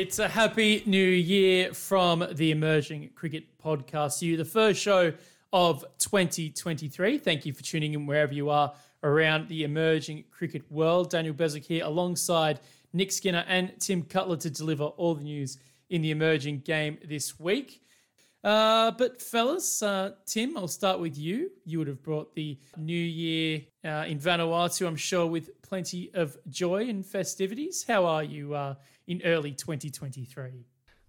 It's a happy new year from the Emerging Cricket Podcast. You, the first show of 2023. Thank you for tuning in wherever you are around the emerging cricket world. Daniel Beswick here alongside Nick Skinner and Tim Cutler to deliver all the news in the emerging game this week. Uh, but fellas, uh, Tim, I'll start with you. You would have brought the new year uh, in Vanuatu, I'm sure, with plenty of joy and festivities. How are you uh, in early 2023?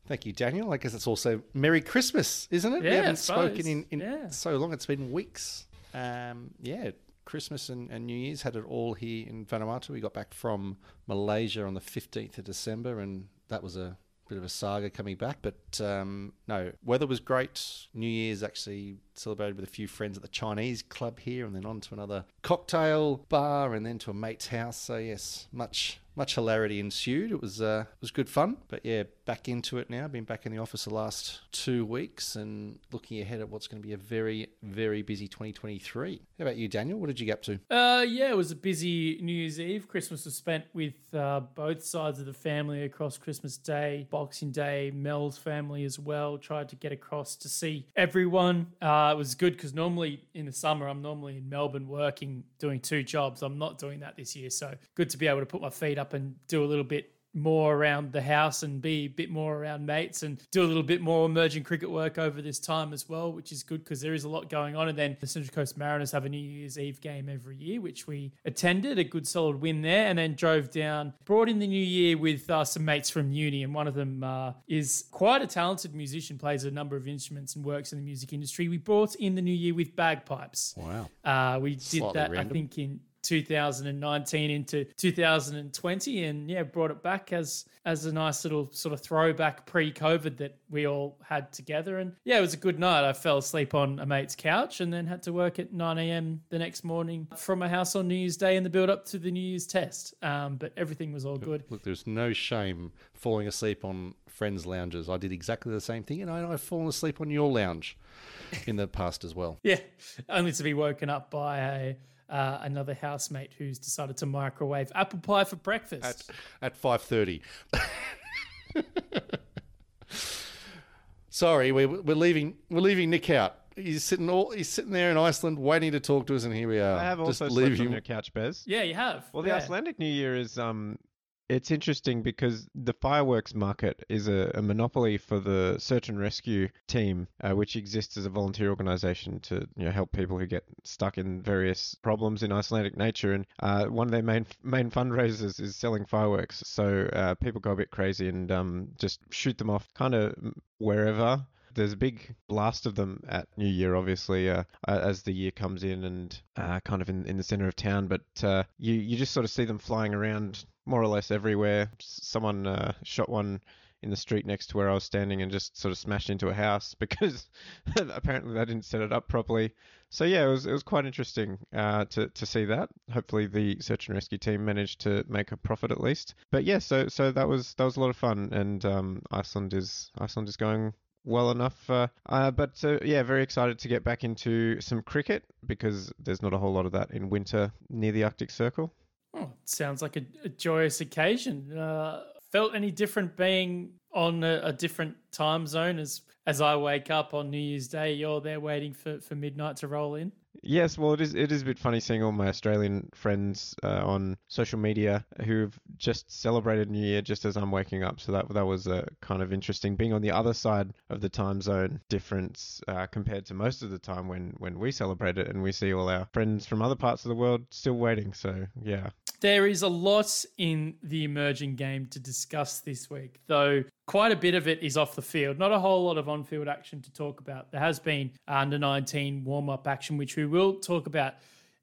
Thank you, Daniel. I guess it's also Merry Christmas, isn't it? Yeah, we haven't spoken in, in Yeah. so long. It's been weeks. Um, yeah, Christmas and, and New Year's had it all here in Vanuatu. We got back from Malaysia on the 15th of December, and that was a bit of a saga coming back. But um, no, weather was great. New Year's actually celebrated with a few friends at the Chinese club here, and then on to another cocktail bar, and then to a mate's house. So yes, much much hilarity ensued. It was uh, it was good fun. But yeah, back into it now. Been back in the office the last two weeks, and looking ahead at what's going to be a very very busy 2023. How about you, Daniel? What did you get up to? Uh, yeah, it was a busy New Year's Eve. Christmas was spent with uh, both sides of the family across Christmas Day, Boxing Day, Mel's family as well. Tried to get across to see everyone. Uh, it was good because normally in the summer, I'm normally in Melbourne working, doing two jobs. I'm not doing that this year. So good to be able to put my feet up and do a little bit more around the house and be a bit more around mates and do a little bit more emerging cricket work over this time as well, which is good because there is a lot going on. And then the Central Coast Mariners have a New Year's Eve game every year, which we attended, a good solid win there, and then drove down, brought in the new year with uh, some mates from uni. And one of them uh, is quite a talented musician, plays a number of instruments and works in the music industry. We brought in the new year with bagpipes. Wow. Uh, we did Slightly that, I think, in 2019 into 2020, and yeah, brought it back as as a nice little sort of throwback pre-COVID that we all had together. And yeah, it was a good night. I fell asleep on a mate's couch and then had to work at 9 a.m. the next morning from my house on New Year's Day in the build up to the New Year's test. Um, but everything was all good. Look, there's no shame falling asleep on friends' lounges. I did exactly the same thing, and I, I've fallen asleep on your lounge in the past as well. Yeah, only to be woken up by a. Uh, another housemate who's decided to microwave apple pie for breakfast. at at five thirty. Sorry, we're, we're leaving. We're leaving Nick out. He's sitting all. He's sitting there in Iceland, waiting to talk to us, and here we are. I have also Just slept leave on your couch, Bez. Yeah, you have. Well, the yeah. Icelandic New Year is um, it's interesting because the fireworks market is a, a monopoly for the search and rescue team, uh, which exists as a volunteer organisation to you know help people who get stuck in various problems in Icelandic nature. And uh, one of their main main fundraisers is selling fireworks. So uh, people go a bit crazy and um, just shoot them off, kind of wherever. There's a big blast of them at New Year, obviously, uh, as the year comes in and uh, kind of in, in the center of town. But uh, you you just sort of see them flying around more or less everywhere. Someone uh, shot one in the street next to where I was standing and just sort of smashed into a house because apparently they didn't set it up properly. So yeah, it was it was quite interesting uh, to to see that. Hopefully the search and rescue team managed to make a profit at least. But yeah, so so that was that was a lot of fun, and um, Iceland is Iceland is going well enough. Uh, uh, but uh, yeah, very excited to get back into some cricket because there's not a whole lot of that in winter near the Arctic Circle. Oh, sounds like a, a joyous occasion. Uh, felt any different being on a, a different time zone as as I wake up on New Year's Day? You're there waiting for, for midnight to roll in. Yes, well, it is. It is a bit funny seeing all my Australian friends uh, on social media who've just celebrated New Year just as I'm waking up. So that that was uh, kind of interesting, being on the other side of the time zone difference uh, compared to most of the time when when we celebrate it, and we see all our friends from other parts of the world still waiting. So yeah, There is a lot in the emerging game to discuss this week, though quite a bit of it is off the field. Not a whole lot of on field action to talk about. There has been under 19 warm up action, which we will talk about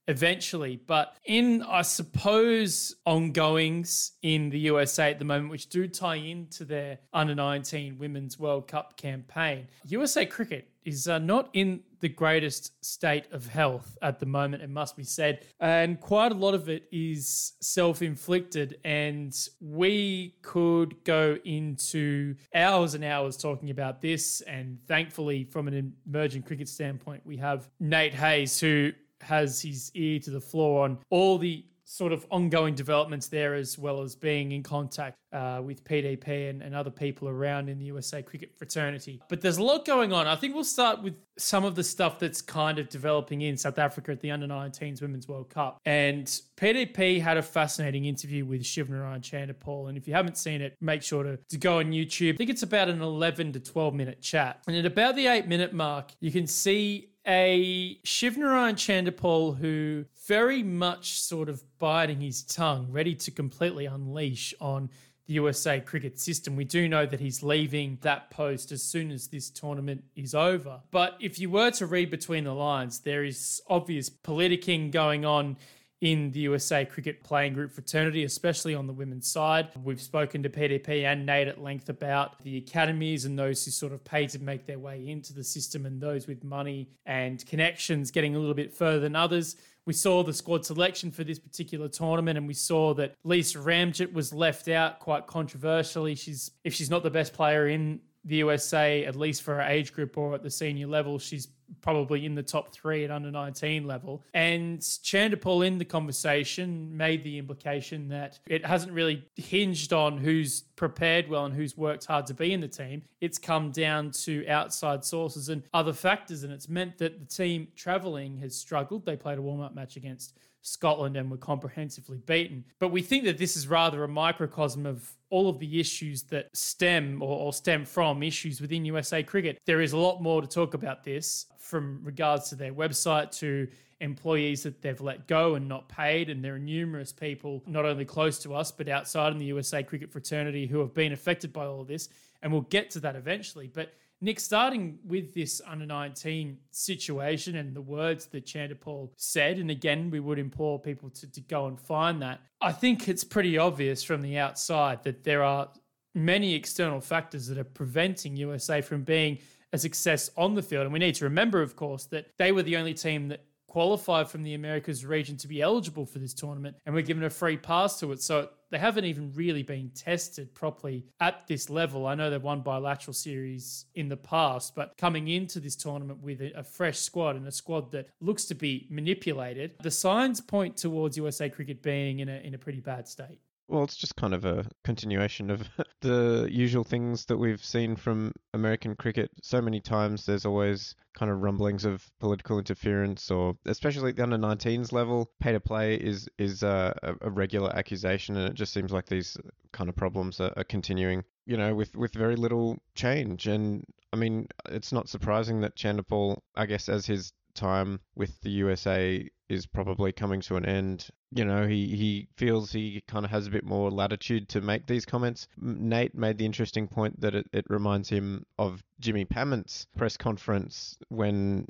eventually. But in, I suppose, ongoings in the USA at the moment, which do tie into their under 19 Women's World Cup campaign, USA Cricket is uh, not in the greatest state of health at the moment, it must be said. And quite a lot of it is self inflicted. And we could go into hours and hours talking about this. And thankfully, from an emerging cricket standpoint, we have Nate Hayes, who has his ear to the floor on all the sort of ongoing developments there, as well as being in contact uh, with PDP and, and other people around in the USA cricket fraternity. But there's a lot going on. I think we'll start with some of the stuff that's kind of developing in South Africa at the Under 19s Women's World Cup. And PDP had a fascinating interview with Shivnarine Chanderpaul. And if you haven't seen it, make sure to, to go on YouTube. I think it's about an 11 to 12 minute chat. And at about the eight minute mark, you can see a Shivnarine Chanderpaul who very much sort of biting his tongue, ready to completely unleash on the USA cricket system. We do know that he's leaving that post as soon as this tournament is over. But if you were to read between the lines, there is obvious politicking going on in the USA cricket playing group fraternity, especially on the women's side. We've spoken to PDP and Nate at length about the academies and those who sort of pay to make their way into the system and those with money and connections getting a little bit further than others. We saw the squad selection for this particular tournament, and we saw that Lisa Ramjit was left out quite controversially. She's if she's not the best player in the USA, at least for her age group or at the senior level, she's probably in the top three at under 19 level. And Chanderpaul in the conversation made the implication that it hasn't really hinged on who's prepared well and who's worked hard to be in the team. It's come down to outside sources and other factors. And it's meant that the team traveling has struggled. They played a warm up match against Scotland and were comprehensively beaten. But we think that this is rather a microcosm of all of the issues that stem or, or, stem from issues within USA cricket. There is a lot more to talk about this from regards to their website to employees that they've let go and not paid. And there are numerous people, not only close to us, but outside in the USA cricket fraternity who have been affected by all of this. And we'll get to that eventually. But Nick, starting with this under 19 situation and the words that Chanderpaul said, and again, we would implore people to, to go and find that. I think it's pretty obvious from the outside that there are many external factors that are preventing USA from being a success on the field. And we need to remember, of course, that they were the only team that qualified from the Americas region to be eligible for this tournament and we're given a free pass to it. So they haven't even really been tested properly at this level. I know they've won bilateral series in the past, but coming into this tournament with a, fresh squad and a squad that looks to be manipulated, the signs point towards USA cricket being in a in a pretty bad state. Well, it's just kind of a continuation of the usual things that we've seen from American cricket. So many times there's always kind of rumblings of political interference, or especially at the under 19s level, pay to play is is uh, a, a, regular accusation, and it just seems like these kind of problems are, are continuing. You know, with with very little change, and I mean, it's not surprising that Chanderpaul, I guess, as his time with the USA is probably coming to an end. You know, he, he feels he kind of has a bit more latitude to make these comments. Nate made the interesting point that it, it reminds him of Jimmy Pamment's press conference when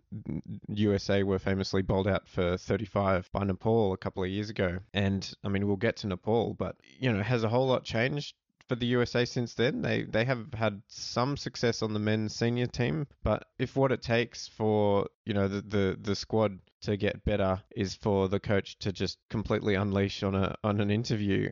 USA were famously bowled out for 35 by Nepal a couple of years ago. And I mean, we'll get to Nepal, but, you know, has a whole lot changed for the USA since then. They they have had some success on the men's senior team, but if what it takes for you know the the, the squad to get better is for the coach to just completely unleash on a on an interview.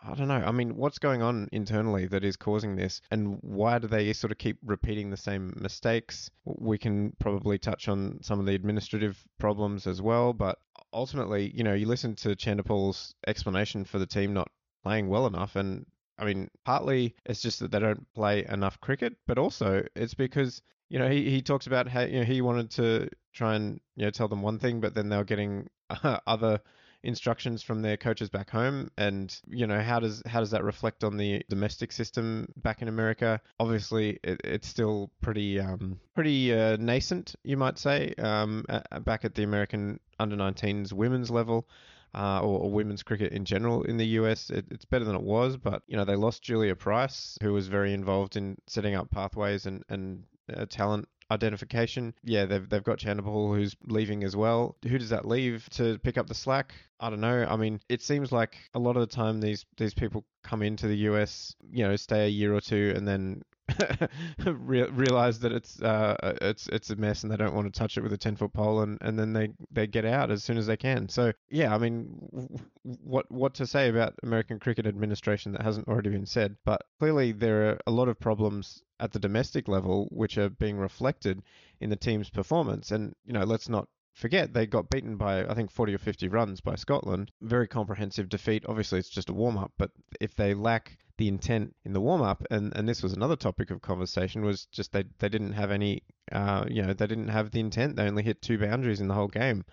I don't know. I mean, what's going on internally that is causing this, and why do they sort of keep repeating the same mistakes? We can probably touch on some of the administrative problems as well, but ultimately, you know, you listen to Chanderpaul's explanation for the team not playing well enough, and I mean, partly it's just that they don't play enough cricket, but also it's because you know he, he talks about how you know he wanted to try and you know tell them one thing, but then they were getting uh, other instructions from their coaches back home. And you know how does how does that reflect on the domestic system back in America? Obviously it, it's still pretty um, pretty uh, nascent you might say um, back at the American under 19s women's level uh, or, or, women's cricket in general in the US. It, it's better than it was, but you know they lost Julia Price, who was very involved in setting up pathways and and uh, talent identification. Yeah, they've they've got Chanderpaul who's leaving as well. Who does that leave to pick up the slack? I don't know. I mean, it seems like a lot of the time these these people come into the US, you know, stay a year or two and then Re- realize that it's uh, it's it's a mess and they don't want to touch it with a 10 foot pole and, and then they, they get out as soon as they can. So yeah, I mean, what what to say about American cricket administration that hasn't already been said? But clearly there are a lot of problems at the domestic level which are being reflected in the team's performance. And you know, let's not forget they got beaten by I think 40 or 50 runs by Scotland. Very comprehensive defeat. Obviously, it's just a warm up, but if they lack the intent in the warm up, and, and this was another topic of conversation, was just they, they didn't have any, uh, you know, they didn't have the intent. They only hit two boundaries in the whole game.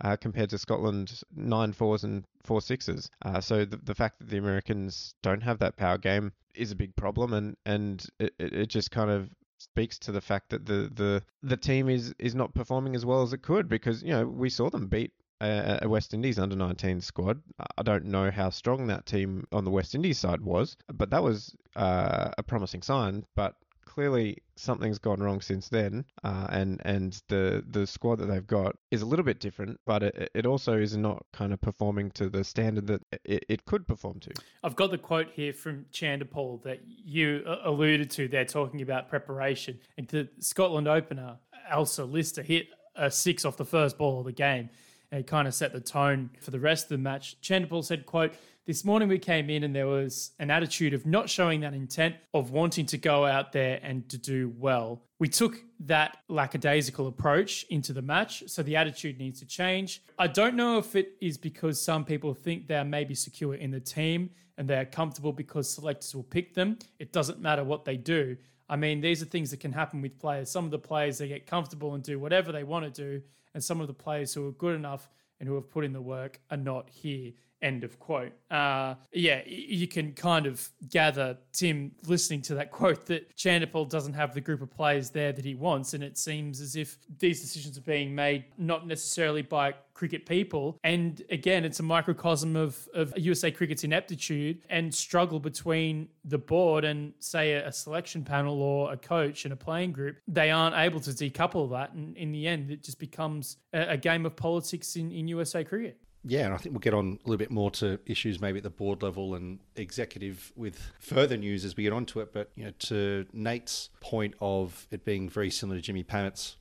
Uh, compared to Scotland, nine fours and four sixes. Uh, so the, the fact that the Americans don't have that power game is a big problem, and and it, it just kind of speaks to the fact that the the the team is is not performing as well as it could because you know we saw them beat a, West Indies under 19 squad. I don't know how strong that team on the West Indies side was, but that was uh, a promising sign. But clearly something's gone wrong since then, uh, and and the the squad that they've got is a little bit different, but it, it also is not kind of performing to the standard that it, it could perform to. I've got the quote here from Chanderpaul that you uh, alluded to. They're talking about preparation, and the Scotland opener, Ailsa Lister hit a six off the first ball of the game. And kind of set the tone for the rest of the match. Chanderpaul said, quote, this morning we came in and there was an attitude of not showing that intent of wanting to go out there and to do well. We took that lackadaisical approach into the match, so the attitude needs to change. I don't know if it is because some people think they are maybe secure in the team and they are comfortable because selectors will pick them. It doesn't matter what they do. I mean, these are things that can happen with players. Some of the players they get comfortable and do whatever they want to do, and some of the players who are good enough and who have put in the work are not here. End of quote. Uh, yeah, you can kind of gather, Tim, listening to that quote, that Chanderpaul doesn't have the group of players there that he wants. And it seems as if these decisions are being made not necessarily by cricket people. And again, it's a microcosm of, of USA Cricket's ineptitude and struggle between the board and, say, a, a selection panel or a coach and a playing group. They aren't able to decouple that. And in the end, it just becomes a, a game of politics in, in USA Cricket. Yeah, and I think we'll get on a little bit more to issues maybe at the board level and executive with further news as we get onto it. But you know, to Nate's point of it being very similar to Jimmy Pamment's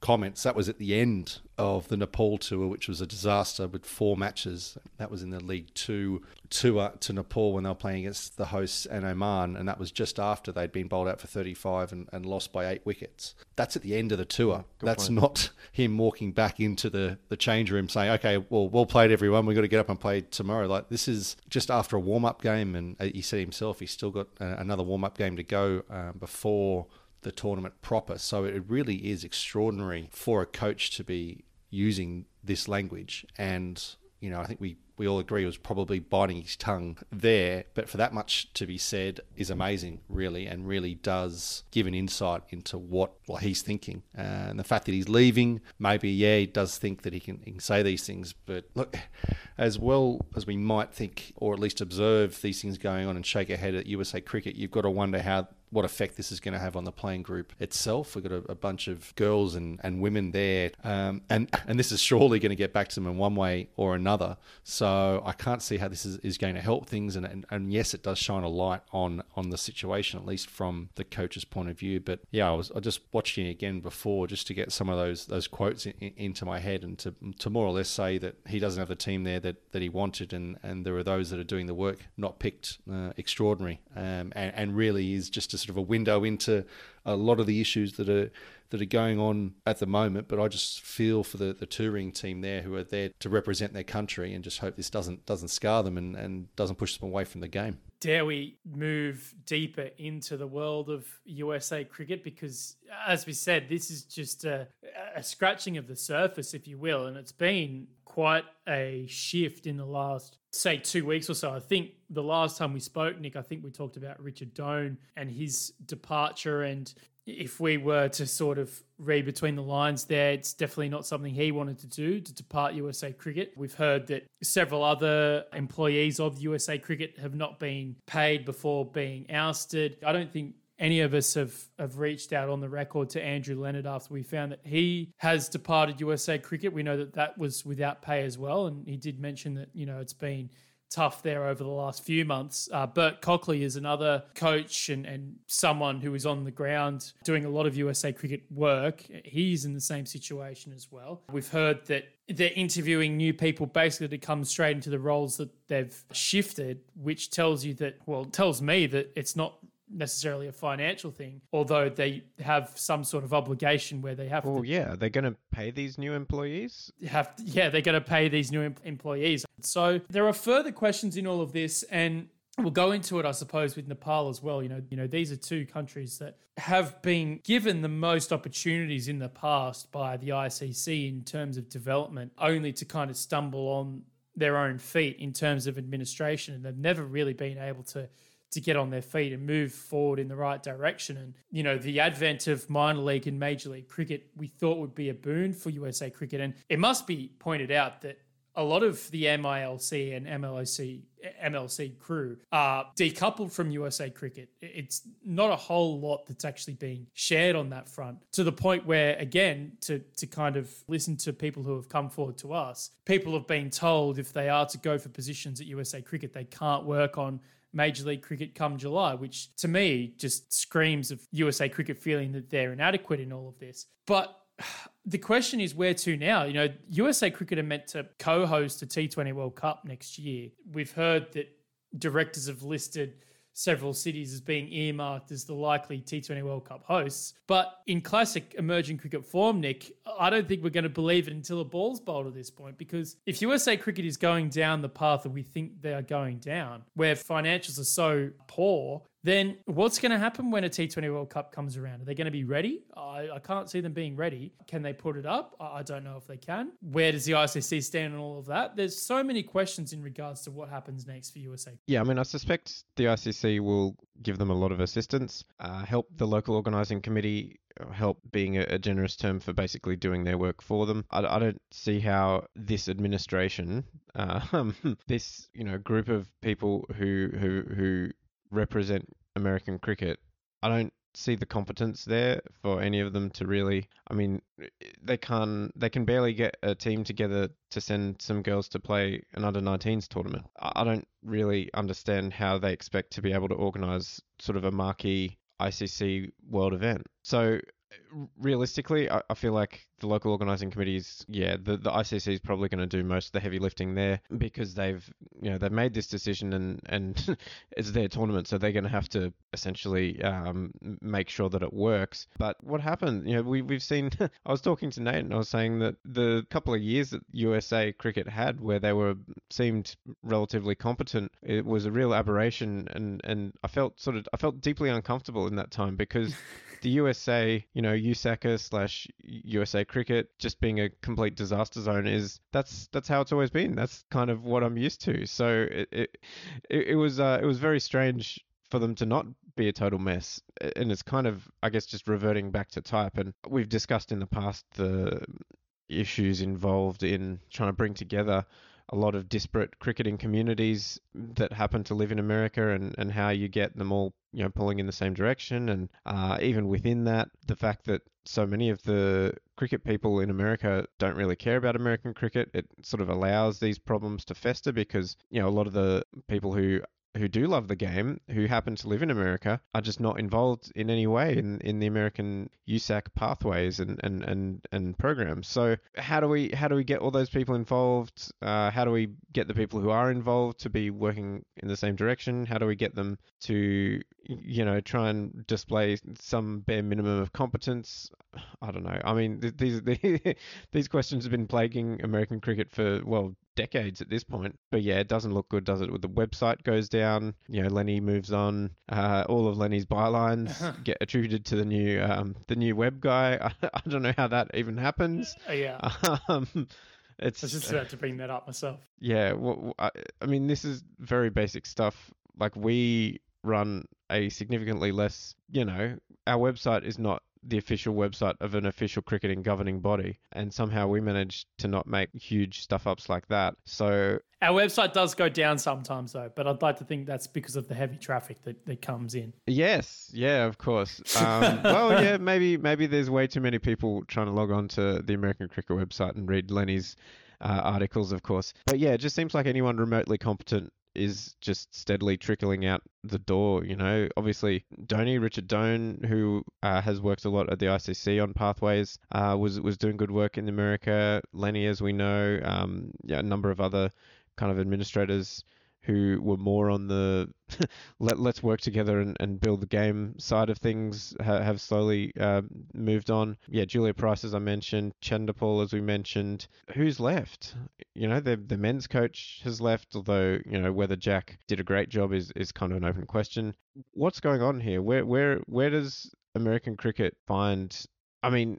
comments. That was at the end of the Nepal tour, which was a disaster with four matches. That was in the League Two tour to Nepal when they were playing against the hosts and Oman, and that was just after they'd been bowled out for 35 and, and lost by eight wickets. That's at the end of the tour. Good That's point. not him walking back into the, the change room saying, okay, well, well played, everyone. We've got to get up and play tomorrow. Like, this is just after a warm up game, and uh, he said himself, he's still got uh, another warm up game to go um, before the tournament proper. So it really is extraordinary for a coach to be using this language. And, you know, I think we, we all agree was probably biting his tongue there. But for that much to be said is amazing, really, and really does give an insight into what what he's thinking. Uh, and the fact that he's leaving, maybe, yeah, he does think that he can, he can say these things. But look, as well as we might think, or at least observe these things going on and shake our head at USA Cricket, you've got to wonder how what effect this is going to have on the playing group itself. We've got a, a bunch of girls and, and women there, um, and and this is surely going to get back to them in one way or another. So I can't see how this is, is going to help things. And, and, and yes, it does shine a light on on the situation, at least from the coach's point of view. But yeah, I was I just watching it again before just to get some of those those quotes in, in, into my head and to to more or less say that he doesn't have the team there that, that he wanted, and, and there are those that are doing the work not picked uh, extraordinary, um, and, and really is just a sort of a window into a lot of the issues that are that are going on at the moment. But I just feel for the, the touring team there who are there to represent their country and just hope this doesn't doesn't scar them and, and doesn't push them away from the game. Dare we move deeper into the world of USA cricket? Because, uh, as we said, this is just a, a scratching of the surface, if you will. And it's been quite a shift in the last, say, two weeks or so. I think the last time we spoke, Nick, I think we talked about Richard Done and his departure and if we were to sort of read between the lines there, it's definitely not something he wanted to do to depart USA Cricket. We've heard that several other employees of USA Cricket have not been paid before being ousted. I don't think any of us have, have reached out on the record to Andrew Leonard after we found that he has departed USA Cricket. We know that that was without pay as well. And he did mention that, you know, it's been tough there over the last few months. Uh, Bert Cockley is another coach and, and someone who is on the ground doing a lot of USA cricket work. He's in the same situation as well. We've heard that they're interviewing new people basically to come straight into the roles that they've shifted, which tells you that, well, tells me that it's not necessarily a financial thing, although they have some sort of obligation where they have Well, to oh, yeah, they're going to pay these new employees. have yeah they're going to pay these new em- employees. So there are further questions in all of this and we'll go into it i suppose with nepal as well. You know you know these are two countries that have been given the most opportunities in the past by the icc in terms of development only to kind of stumble on their own feet in terms of administration and they've never really been able to to get on their feet and move forward in the right direction. And, you know, the advent of minor league and major league cricket, we thought would be a boon for USA cricket. And it must be pointed out that a lot of the MILC and MLOC MLC crew are decoupled from USA cricket. It's not a whole lot that's actually being shared on that front to the point where, again, to, to kind of listen to people who have come forward to us, people have been told if they are to go for positions at USA cricket, they can't work on Major League Cricket come July, which to me just screams of USA Cricket feeling that they're inadequate in all of this. But the question is where to now? You know, USA Cricket are meant to co host a T20 World Cup next year. We've heard that directors have listed several cities as being earmarked as the likely T20 World Cup hosts. But in classic emerging cricket form, Nick, I don't think we're going to believe it until a ball's bowled at this point. Because if USA cricket is going down the path that we think they are going down, where financials are so poor, then what's going to happen when a T20 World Cup comes around? Are they going to be ready? I, I can't see them being ready. Can they put it up? I, I don't know if they can. Where does the ICC stand on all of that? There's so many questions in regards to what happens next for USA. Yeah, I mean, I suspect the ICC will give them a lot of assistance, uh, help the local organising committee, uh, help being a, generous term for basically doing their work for them. I, I don't see how this administration, uh, this you know group of people who who who represent American cricket, I don't see the competence there for any of them to really I mean they can they can barely get a team together to send some girls to play an under 19s tournament. I don't really understand how they expect to be able to organize sort of a marquee ICC world event. So realistically, I, I, feel like the local organising committees, yeah, the, the ICC is probably going to do most of the heavy lifting there because they've, you know, they've made this decision and and it's their tournament, so they're going to have to essentially um, make sure that it works. But what happened? You know, we we've seen. I was talking to Nate and I was saying that the couple of years that USA cricket had, where they were seemed relatively competent, it was a real aberration, and and I felt sort of I felt deeply uncomfortable in that time because the USA, you know, USACA slash USA Cricket just being a complete disaster zone is that's that's how it's always been. That's kind of what I'm used to. So it it, it was uh, it was very strange for them to not be a total mess. And it's kind of, I guess, just reverting back to type. And we've discussed in the past the issues involved in trying to bring together a lot of disparate cricketing communities that happen to live in America and, and how you get them all you know pulling in the same direction. And uh, even within that the fact that so many of the cricket people in America don't really care about American cricket it sort of allows these problems to fester because you know a lot of the people who who do love the game, who happen to live in America, are just not involved in any way in, in the American USAC pathways and, and, and, and programs. So how do we how do we get all those people involved? Uh, how do we get the people who are involved to be working in the same direction? How do we get them to you know try and display some bare minimum of competence? I don't know. I mean, these these questions have been plaguing American cricket for well decades at this point. But yeah, it doesn't look good, does it? With the website goes down, you know, Lenny moves on. Uh, all of Lenny's bylines get attributed to the new um, the new web guy. I, I, don't know how that even happens. Uh, yeah. Um, it's I was just about to bring that up myself. Yeah, well, I, I mean, this is very basic stuff. Like we run a significantly less, you know, our website is not the official website of an official cricketing governing body, and somehow we managed to not make huge stuff ups like that. So our website does go down sometimes, though, but I'd like to think that's because of the heavy traffic that, that comes in. Yes, yeah, of course. Um, well, yeah, maybe maybe there's way too many people trying to log on to the American Cricket website and read Lenny's uh, articles, of course. But yeah, it just seems like anyone remotely competent is just steadily trickling out the door. You know, obviously, Donny Richard Done, who uh, has worked a lot at the ICC on pathways, uh, was was doing good work in America. Lenny, as we know, um, yeah, a number of other kind of administrators who were more on the let let's work together and, and build the game side of things ha- have slowly uh, moved on. Yeah, Julia Price as I mentioned, Chanderpaul as we mentioned. Who's left? You know, the the men's coach has left, although you know whether Jack did a great job is is kind of an open question. What's going on here? Where where where does American cricket find? I mean,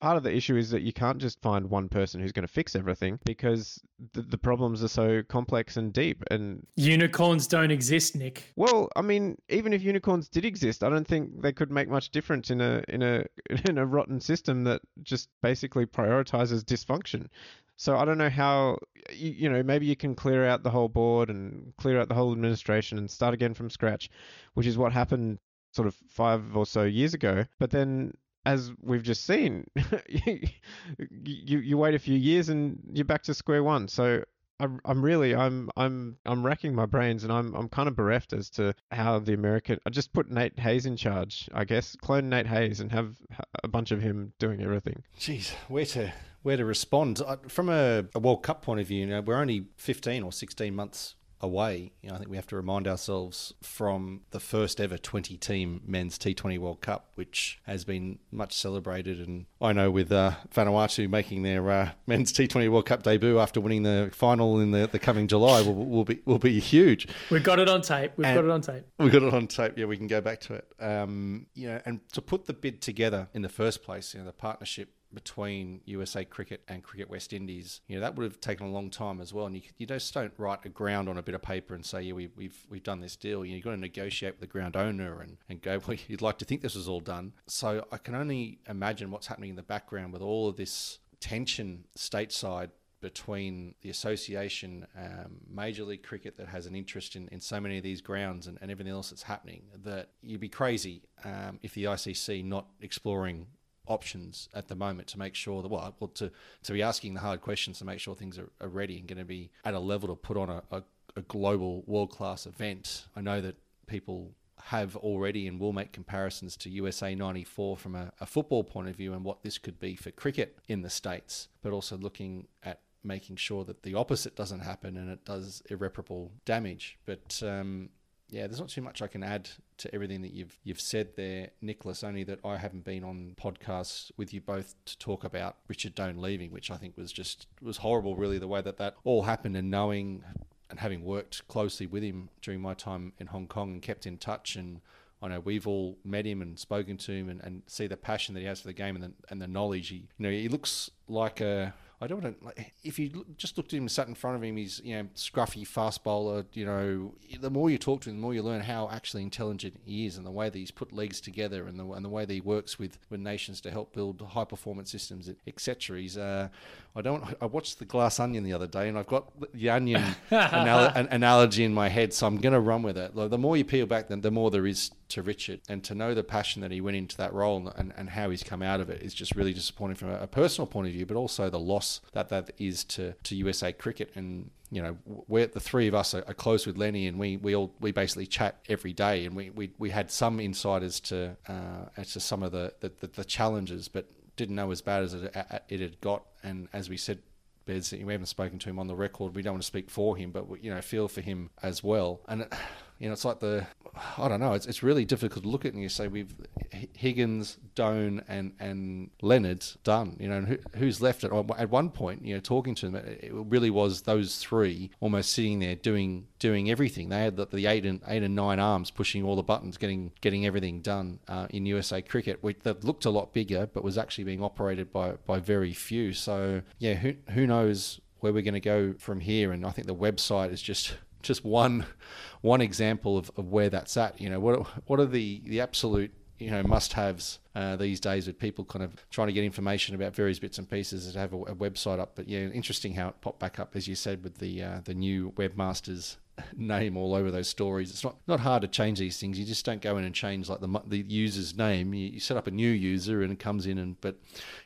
part of the issue is that you can't just find one person who's going to fix everything because the, the problems are so complex and deep and unicorns don't exist nick well i mean even if unicorns did exist i don't think they could make much difference in a in a in a rotten system that just basically prioritizes dysfunction so I don't know how you, you know maybe you can clear out the whole board and clear out the whole administration and start again from scratch, which is what happened sort of five or so years ago. But then as we've just seen, you, you wait a few years and you're back to square one. So I'm I'm really I'm I'm I'm racking my brains and I'm I'm kind of bereft as to how the American. I just put Nate Hayes in charge, I guess. Clone Nate Hayes and have a bunch of him doing everything. Jeez, where to where to respond from a, a World Cup point of view? You know, we're only 15 or 16 months away. You know, I think we have to remind ourselves from the first ever 20 team men's T20 World Cup, which has been much celebrated. And I know with uh, Vanuatu making their uh, men's T20 World Cup debut after winning the final in the, the coming July will, will be will be huge. We've got it on tape. We've and got it on tape. We've got it on tape. Yeah, we can go back to it. Um, you know, and to put the bid together in the first place, you know, the partnership between USA Cricket and Cricket West Indies, you know, that would have taken a long time as well. And you, you just don't write a ground on a bit of paper and say, yeah, we, we've we've done this deal. You have got to negotiate with the ground owner and, and go, well, you'd like to think this was all done. So I can only imagine what's happening in the background with all of this tension stateside between the association, um, Major League Cricket that has an interest in, in so many of these grounds and, and everything else that's happening, that you'd be crazy um, if the ICC not exploring options at the moment to make sure that well, well to to be asking the hard questions to make sure things are, are ready and going to be at a level to put on a, a, a global world class event. I know that people have already and will make comparisons to USA 94 from a, a football point of view and what this could be for cricket in the States, but also looking at making sure that the opposite doesn't happen and it does irreparable damage. But um, yeah, there's not too much I can add to everything that you've you've said there, Nicholas. Only that I haven't been on podcasts with you both to talk about Richard Done leaving, which I think was just was horrible. Really, the way that that all happened, and knowing and having worked closely with him during my time in Hong Kong and kept in touch and. I know we've all met him and spoken to him and, and see the passion that he has for the game and the, and the knowledge. He, you know, he looks like a I don't want to. Like, if you just looked at him, sat in front of him, he's you know scruffy fast bowler. You know, the more you talk to him, the more you learn how actually intelligent he is, and the way that he's put leagues together, and the and the way that he works with with nations to help build high performance systems, etc. He's uh, I don't. I watched the Glass Onion the other day, and I've got the onion anal- an analogy in my head, so I'm going to run with it. Like, the more you peel back, then the more there is to Richard, and to know the passion that he went into that role and, and how he's come out of it is just really disappointing from a, a personal point of view, but also the loss that that is to, to USA cricket. And you know, we're the three of us are, are, close with Lenny, and we, we all we basically chat every day, and we, we, we had some insight as to uh, as to some of the, the, the, the challenges, but didn't know as bad as it, it had got. And as we said Bez, we haven't spoken to him on the record. We don't want to speak for him, but you know, feel for him as well. And you know, it's like the I don't know. It's it's really difficult to look at and you say we've Higgins, Done, and and Leonard done. You know, who, who's left at at one point? You know, talking to them, it really was those three almost sitting there doing doing everything. They had the, the eight and eight and nine arms pushing all the buttons, getting getting everything done uh, in USA cricket, which that looked a lot bigger, but was actually being operated by by very few. So yeah, who who knows where we're going to go from here? And I think the website is just just one one example of, of where that's at. You know, what what are the the absolute you know must-haves uh, these days with people kind of trying to get information about various bits and pieces that have a, a, website up. But yeah, interesting how it popped back up as you said with the uh, the new webmasters name all over those stories. It's not not hard to change these things. You just don't go in and change like the the user's name. You, you set up a new user and it comes in and but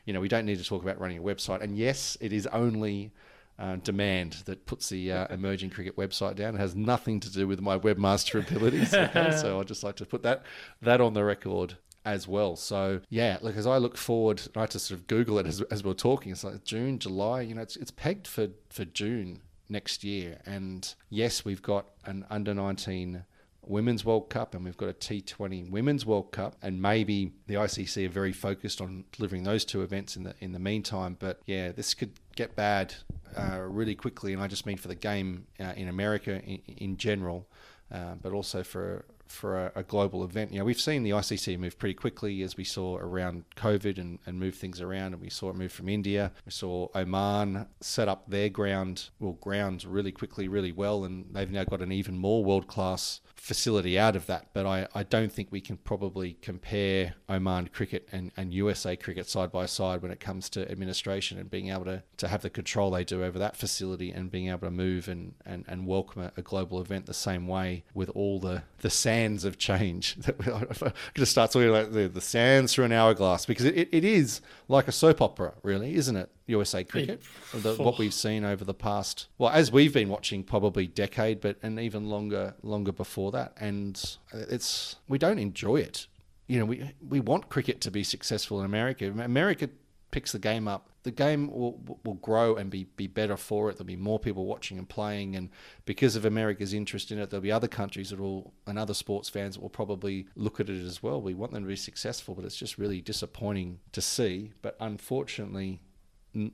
you know we don't need to talk about running a website. And yes, it is only uh, demand that puts the uh, emerging cricket website down. It has nothing to do with my webmaster abilities. Okay? so I'd just like to put that that on the record as well. So yeah, like as I look forward, I had to sort of Google it as, as we are talking. It's like June, July. You know, it's it's pegged for for June next year. And yes, we've got an under 19 Women's World Cup and we've got a T20 Women's World Cup and maybe the ICC are very focused on delivering those two events in the in the meantime but yeah this could get bad uh, really quickly and I just mean for the game uh, in America in, in general uh, but also for for a, a, global event. You know, we've seen the ICC move pretty quickly as we saw around COVID and, and move things around, and we saw it move from India. We saw Oman set up their ground, well, grounds really quickly, really well, and they've now got an even more world class facility out of that. But I, I don't think we can probably compare Oman cricket and, and USA cricket side by side when it comes to administration and being able to, to have the control they do over that facility and being able to move and, and, and welcome a, a global event the same way with all the, the sands of change. I'm going to start talking about the, the sands through an hourglass because it, it is like a soap opera, really, isn't it? USA cricket, the, what we've seen over the past, well, as we've been watching, probably decade, but and even longer, longer before that, and it's we don't enjoy it. You know, we we want cricket to be successful in America. America picks the game up. The game will will grow and be be better for it. There'll be more people watching and playing, and because of America's interest in it, there'll be other countries that will and other sports fans that will probably look at it as well. We want them to be successful, but it's just really disappointing to see. But unfortunately,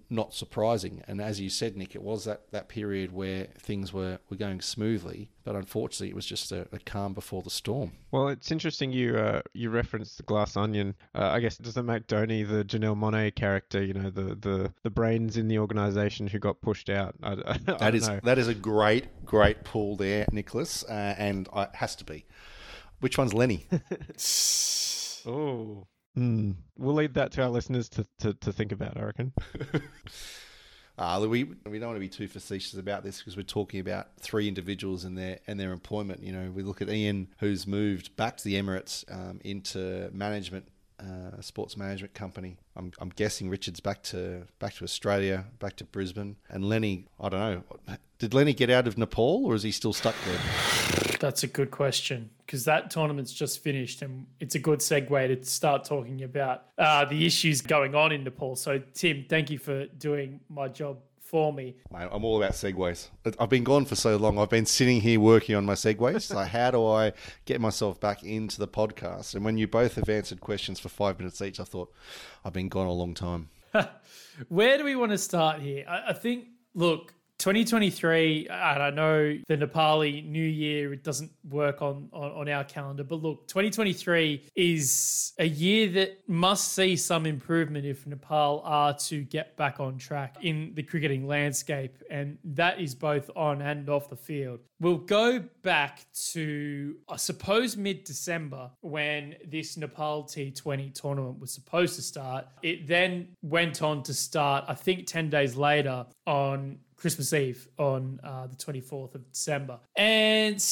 not surprising. And as you said, Nick, it was that, that period where things were, were going smoothly, but unfortunately, it was just a, a calm before the storm. Well, it's interesting you uh, you referenced the glass onion. Uh, I guess it does it make Dhoni the Janelle Monáe character? You know, the, the, the brains in the organisation who got pushed out. I, I, that is know. that is a great great pull there, Nicholas, uh, and it has to be. Which one's Lenny? oh. Mm. We'll leave that to our listeners to, to, to think about, I reckon. Uh, we we don't want to be too facetious about this because we're talking about three individuals and their and their employment. You know, we look at Ian, who's moved back to the Emirates um, into management, uh, sports management company. I'm, I'm guessing Richard's back to back to Australia, back to Brisbane, and Lenny. I don't know. Did Lenny get out of Nepal or is he still stuck there? That's a good question because that tournament's just finished, and it's a good segue to start talking about uh, the issues going on in Nepal. So, Tim, thank you for doing my job for me. Mate, I'm all about segues. I've been gone for so long. I've been sitting here working on my segues. so, how do I get myself back into the podcast? And when you both have answered questions for five minutes each, I thought I've been gone a long time. Where do we want to start here? I, I think, look, 2023, and I know the Nepali New Year it doesn't work on, on, on our calendar, but look, 2023 is a year that must see some improvement if Nepal are to get back on track in the cricketing landscape, and that is both on and off the field. We'll go back to, I suppose, mid December when this Nepal T20 tournament was supposed to start. It then went on to start, I think, 10 days later on Christmas Eve on uh, the 24th of December. And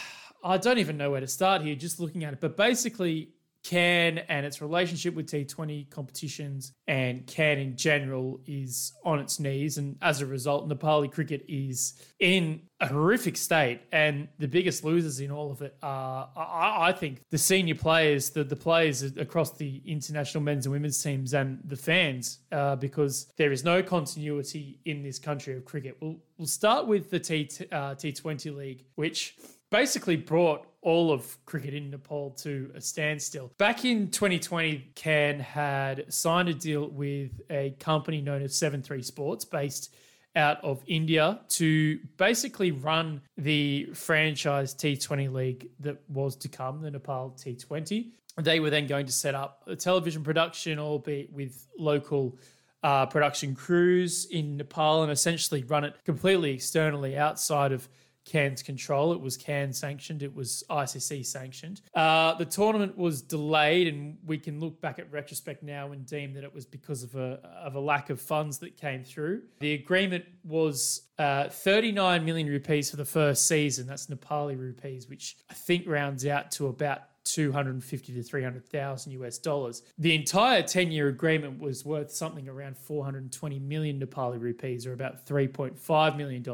I don't even know where to start here, just looking at it. But basically, CAN and its relationship with T20 competitions and CAN in general is on its knees. And as a result, Nepali cricket is in a horrific state. And the biggest losers in all of it are, I, I think, the senior players, the, the players across the international men's and women's teams, and the fans, uh, because there is no continuity in this country of cricket. We'll, we'll start with the T, uh, T20 League, which basically brought all of cricket in Nepal to a standstill. Back in 2020, CAN had signed a deal with a company known as 7-3 Sports based out of India to basically run the franchise T20 league that was to come, the Nepal T20. They were then going to set up a television production, albeit with local uh, production crews in Nepal, and essentially run it completely externally outside of CAN's control. It was CAN sanctioned, it was ICC sanctioned. Uh, the tournament was delayed, and we can look back at retrospect now and deem that it was because of a, of a lack of funds that came through. The agreement was uh, 39 million rupees for the first season. That's Nepali rupees, which I think rounds out to about 250 to 300,000 US dollars. The entire 10 year agreement was worth something around 420 million Nepali rupees, or about $3.5 million.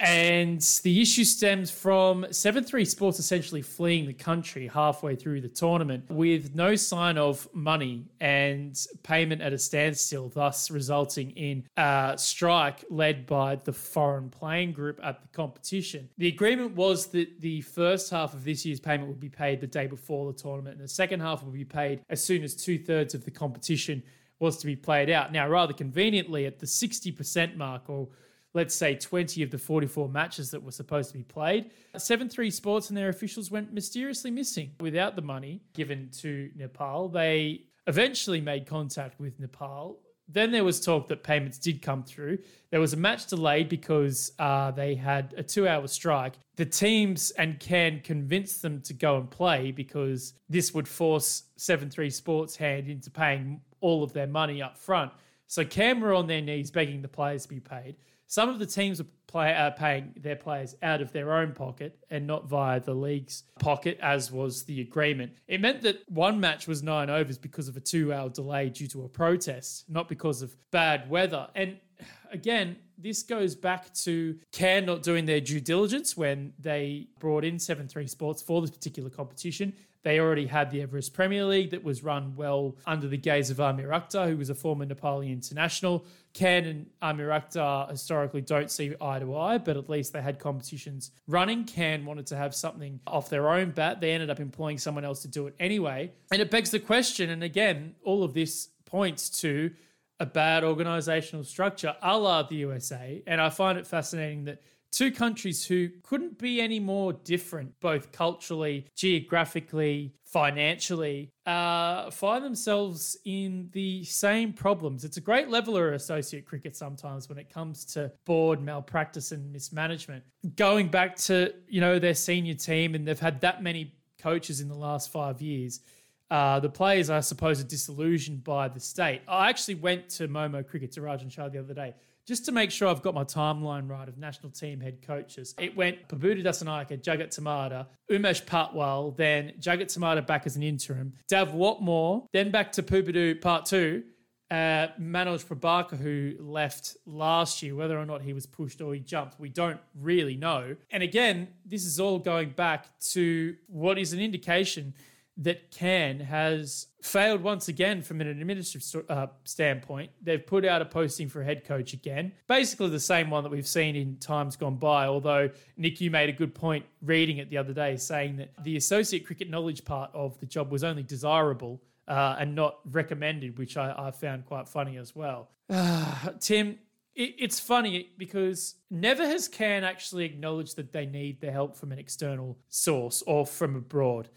And the issue stems from 7 3 Sports essentially fleeing the country halfway through the tournament with no sign of money and payment at a standstill, thus resulting in a strike led by the foreign playing group at the competition. The agreement was that the first half of this year's payment would be paid the day before the tournament, and the second half would be paid as soon as two thirds of the competition was to be played out. Now, rather conveniently, at the 60% mark, or let's say 20 of the 44 matches that were supposed to be played, 7 3 Sports and their officials went mysteriously missing. Without the money given to Nepal, they eventually made contact with Nepal then there was talk that payments did come through. There was a match delayed because uh, they had a two hour strike. The teams and CAN convinced them to go and play because this would force 7 3 Sports hand into paying all of their money up front. So CAN were on their knees begging the players to be paid. Some of the teams were play, uh, paying their players out of their own pocket and not via the league's pocket, as was the agreement. It meant that one match was nine overs because of a two hour delay due to a protest, not because of bad weather. And again, this goes back to CAN not doing their due diligence when they brought in 7 3 Sports for this particular competition. They already had the Everest Premier League that was run well under the gaze of Amir Akhtar, who was a former Nepali international. CAN and Amir Akhtar historically don't see eye to eye, but at least they had competitions running. CAN wanted to have something off their own bat. They ended up employing someone else to do it anyway. And it begs the question, and again, all of this points to a bad organizational structure a la the USA. And I find it fascinating that two countries who couldn't be any more different, both culturally, geographically, financially, uh, find themselves in the same problems. It's a great leveler associate cricket sometimes when it comes to board malpractice and mismanagement. Going back to, you know, their senior team and they've had that many coaches in the last five years. Uh, the players, I suppose, are disillusioned by the state. I actually went to Momo Cricket to Rajan Shah the other day just to make sure I've got my timeline right of national team head coaches, it went Pubudu Dassanayake, Jagat Tamata, Umesh Patwal, then Jagat Tamata back as an interim, Dav Watmore, then back to Prabuddha part two, uh, Manoj Prabhakar, who left last year, whether or not he was pushed or he jumped, we don't really know. And again, this is all going back to what is an indication that CAN has failed once again from an administrative uh, standpoint. They've put out a posting for head coach again, basically the same one that we've seen in times gone by. Although, Nick, you made a good point reading it the other day, saying that the associate cricket knowledge part of the job was only desirable uh, and not recommended, which I, I, found quite funny as well. Uh, Tim, it's funny because never has CAN actually acknowledged that they need the help from an external source or from abroad.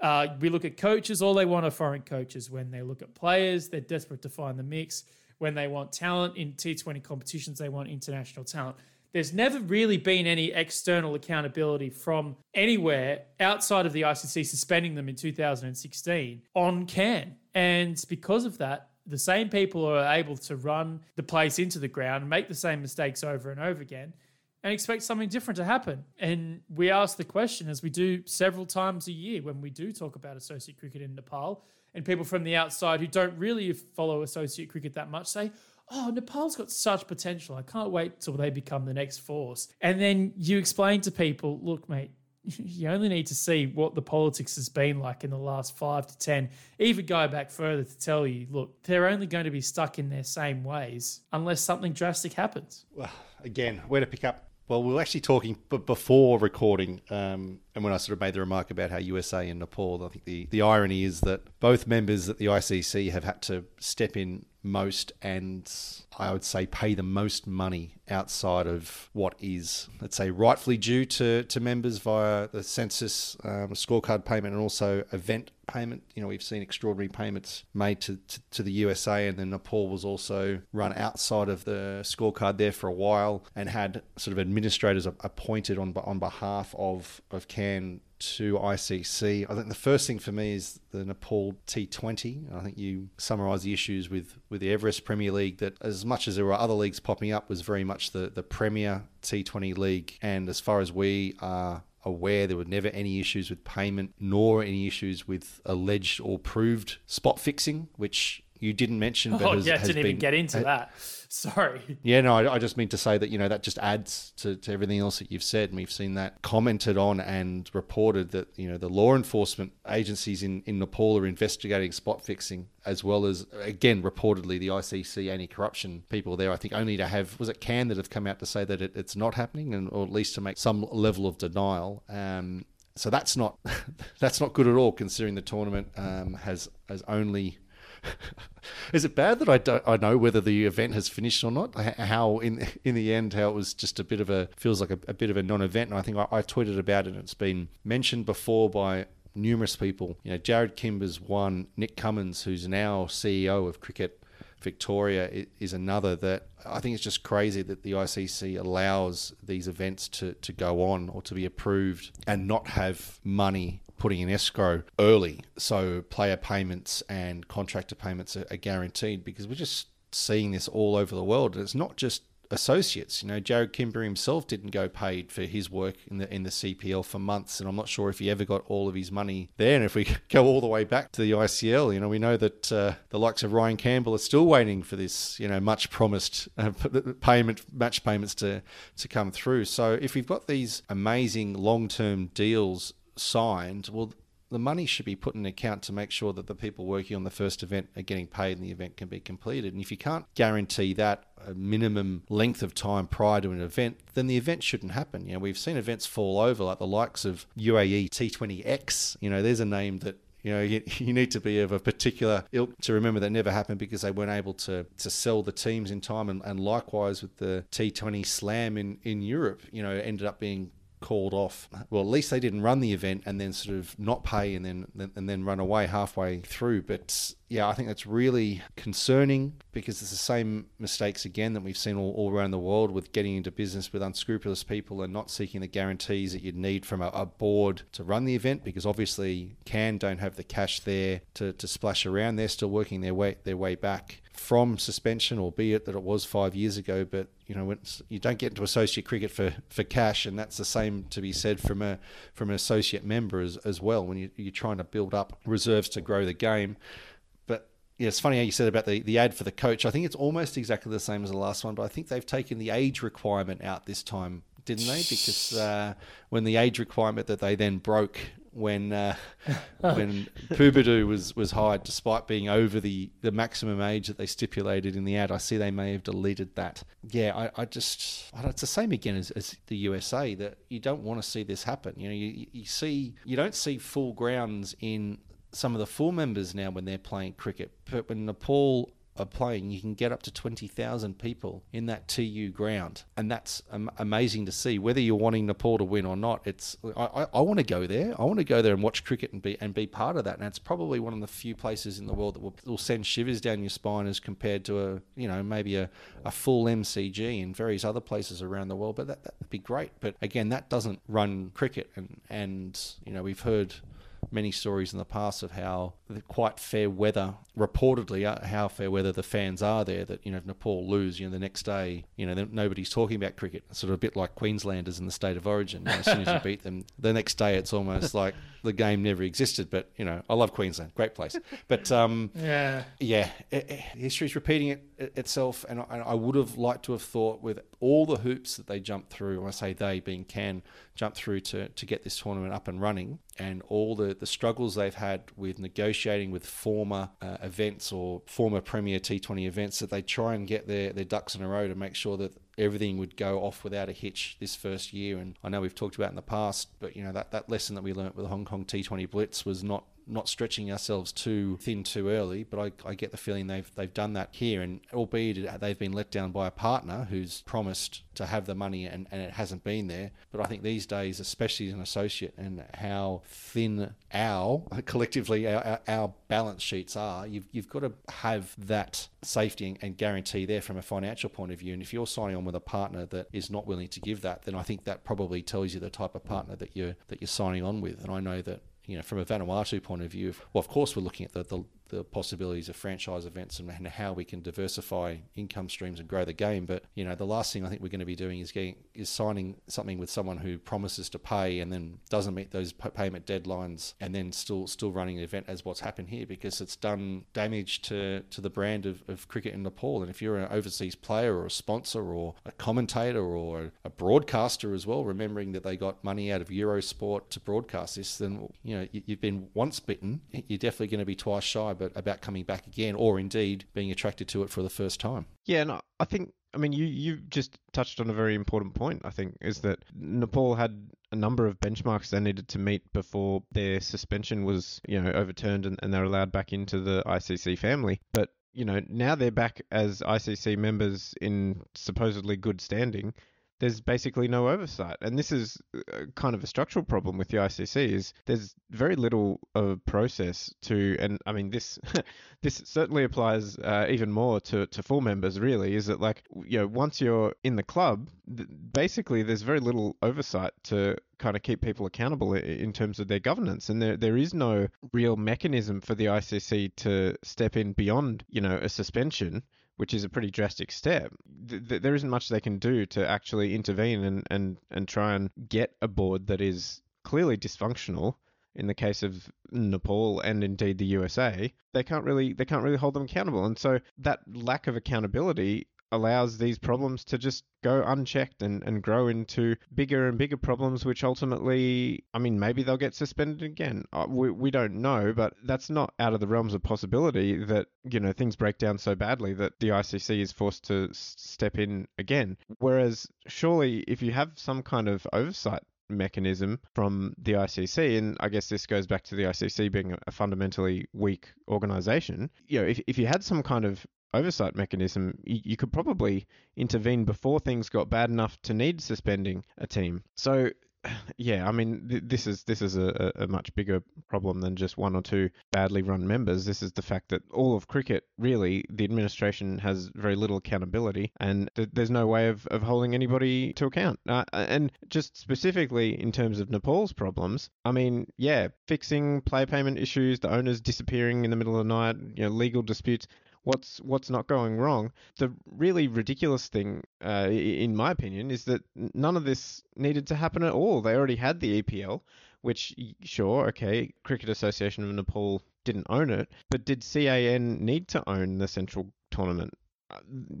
Uh, we look at coaches, all they want are foreign coaches. When they look at players, they're desperate to find the mix. When they want talent in T20 competitions, they want international talent. There's never really been any external accountability from anywhere outside of the ICC suspending them in 2016 on CAN. And because of that, the same people are able to run the place into the ground and make the same mistakes over and over again and expect something different to happen. And we ask the question, as we do several times a year when we do talk about associate cricket in Nepal, and people from the outside who don't really follow associate cricket that much say, Oh, Nepal's got such potential. I can't wait till they become the next force. And then you explain to people, look, mate, you only need to see what the politics has been like in the last five to 10, even go back further to tell you, look, they're only going to be stuck in their same ways unless something drastic happens. Well, again, where to pick up well, we were actually talking b- before recording, um, and when I sort of made the remark about how USA and Nepal, I think the, the irony is that both members at the ICC have had to step in most and I would say pay the most money outside of what is, let's say, rightfully due to, to members via the census um, scorecard payment and also event payment. You know, we've seen extraordinary payments made to, to, to, the USA, and then Nepal was also run outside of the scorecard there for a while and had sort of administrators appointed on on behalf of of CAN to ICC. I think the first thing for me is the Nepal T20. I think you summarise the issues with, with the Everest Premier League that, as much as there were other leagues popping up, was very much the, the premier T20 league. And as far as we are aware there were never any issues with payment nor any issues with alleged or proved spot fixing, which you didn't mention. But oh, has, yeah, has didn't even get into uh, that. Sorry. yeah, no, I, I just mean to say that, you know, that just adds to, to everything else that you've said. And we've seen that commented on and reported that, you know, the law enforcement agencies in, in Nepal are investigating spot fixing, as well as, again, reportedly the ICC anti corruption people there. I think only to have, was it Can that have come out to say that it, it's not happening, and or at least to make some level of denial. Um, so that's not that's not good at all, considering the tournament um, has has only is it bad that I don't I know whether the event has finished or not? How in in the end how it was just a bit of a feels like a, a bit of a non-event. And I think I, I tweeted about it. and It's been mentioned before by numerous people. You know, Jared Kimber's one. Nick Cummins, who's now CEO of Cricket Victoria, is another that I think it's just crazy that the ICC allows these events to, to go on or to be approved and not have money putting in escrow early. So player payments and contractor payments are, are guaranteed because we're just seeing this all over the world. And it's not just associates. You know, Jared Kimber himself didn't go paid for his work in the in the CPL for months, and I'm not sure if he ever got all of his money there. And if we go all the way back to the ICL, you know, we know that uh, the likes of Ryan Campbell are still waiting for this, you know, much promised uh, payment match payments to to come through. So if we've got these amazing long term deals signed, well. The money should be put in account to make sure that the people working on the first event are getting paid and the event can be completed. And if you can't guarantee that a minimum length of time prior to an event, then the event shouldn't happen. You know, we've seen events fall over, like the likes of UAE T20X. You know, there's a name that you know, you, you need to be of a particular ilk to remember that never happened because they weren't able to, to sell the teams in time. And, and likewise with the T20 Slam in, in Europe, you know, ended up being called off. Well, at least they didn't run the event and then sort of not pay and then and then run away halfway through. But yeah, I think that's really concerning because it's the same mistakes again that we've seen all, all around the world with getting into business with unscrupulous people and not seeking the guarantees that you'd need from a, a board to run the event because obviously Can don't have the cash there to, to splash around. They're still working their way their way back from suspension, albeit that it was five years ago. But you know, you don't get into associate cricket for, for cash, and that's the same to be said from a from an associate member as, as well. When you, you're trying to build up reserves to grow the game, but yeah, it's funny how you said about the, the ad for the coach. I think it's almost exactly the same as the last one, but I think they've taken the age requirement out this time, didn't they? Because uh, when the age requirement that they then broke when uh, when Pubudu was was hired, despite being over the, the maximum age that they stipulated in the ad, I see they may have deleted that. Yeah, I, I just I it's the same again as, as the USA that you don't want to see this happen. You know, you, you see you don't see full grounds in some of the full members now when they're playing cricket, but when Nepal playing, you can get up to 20,000 people in that TU ground. And that's am- amazing to see. Whether you're wanting Nepal to win or not, it's I, I, I want to go there. I want to go there and watch cricket and be and be part of that. And it's probably one of the few places in the world that will, will send shivers down your spine as compared to a, you know, maybe a, a full MCG in various other places around the world. But that, that'd be great. But again, that doesn't run cricket. And, and you know, we've heard many stories in the past of how quite fair weather, reportedly, uh, how fair weather the fans are there. That you know, if Nepal lose, you know, the next day, you know, nobody's talking about cricket. It's sort of a bit like Queenslanders in the state of origin. You know, as soon as you beat them, the next day it's almost like the game never existed. But you know, I love Queensland, great place. But um, Yeah. yeah, it, it, history's repeating it, it itself, and I, I would have liked to have thought with all the hoops that they jumped through. I say they, being Can, jumped through to, to get this tournament up and running, and all the, the struggles they've had with negotiating with former uh, events or former Premier T20 events, that they try and get their, their ducks in a row to make sure that everything would go off without a hitch this first year. And I know we've talked about in the past, but you know that, that lesson that we learnt with the Hong Kong T20 Blitz was not not stretching ourselves too thin too early, but I, I get the feeling they've they've done that here, and albeit they've been let down by a partner who's promised to have the money and, and it hasn't been there. But I think these days, especially as an associate, and how thin our collectively our, our, balance sheets are, you've you've got to have that safety and, and guarantee there from a financial point of view. And if you're signing on with a partner that is not willing to give that, then I think that probably tells you the type of partner that you're that you're signing on with. And I know that you know, from a Vanuatu point of view, well, of course, we're looking at the, the, the possibilities of franchise events and, and how we can diversify income streams and grow the game. But you know, the last thing I think we're going to be doing is getting is signing something with someone who promises to pay and then doesn't meet those payment deadlines, and then still still running the event as what's happened here because it's done damage to to the brand of, of cricket in Nepal. And if you're an overseas player or a sponsor or a commentator or a broadcaster as well, remembering that they got money out of Eurosport to broadcast this, then you know you've been once bitten. You're definitely going to be twice shy, but about coming back again, or indeed being attracted to it for the first time. Yeah, and I think I mean, you you just touched on a very important point. I think is that Nepal had a number of benchmarks they needed to meet before their suspension was, you know, overturned and, and they're allowed back into the ICC family. But you know, now they're back as ICC members in supposedly good standing there's basically no oversight. And this is uh, kind of a structural problem with the ICC is there's very little of process to, and I mean this this certainly applies uh, even more to, to full members. Really, is that like you know once you're in the club, th- basically there's very little oversight to kind of keep people accountable in terms of their governance, and there there is no real mechanism for the ICC to step in beyond you know a suspension which is a pretty drastic step. Th- th- there isn't much they can do to actually intervene and, and, and try and get a board that is clearly dysfunctional. In the case of Nepal and indeed the USA, they can't really they can't really hold them accountable, and so that lack of accountability allows these problems to just go unchecked and, and grow into bigger and bigger problems, which ultimately, I mean, maybe they'll get suspended again. Uh, we, we don't know, but that's not out of the realms of possibility that, you know, things break down so badly that the ICC is forced to step in again. Whereas, surely, if you have some kind of oversight mechanism from the ICC, and I guess this goes back to the ICC being a fundamentally weak organization. You know, if, if you had some kind of oversight mechanism, you, you could probably intervene before things got bad enough to need suspending a team. So yeah, I mean, th- this is this is a, a, much bigger problem than just one or two badly run members. This is the fact that all of cricket, really, the administration has very little accountability, and th- there's no way of, of holding anybody to account. Uh, and just specifically in terms of Nepal's problems, I mean, yeah, fixing play payment issues, the owners disappearing in the middle of the night, you know, legal disputes what's what's not going wrong. The really ridiculous thing, uh, in my opinion, is that none of this needed to happen at all. They already had the EPL, which sure, okay, Cricket Association of Nepal didn't own it, but did CAN need to own the Central Tournament?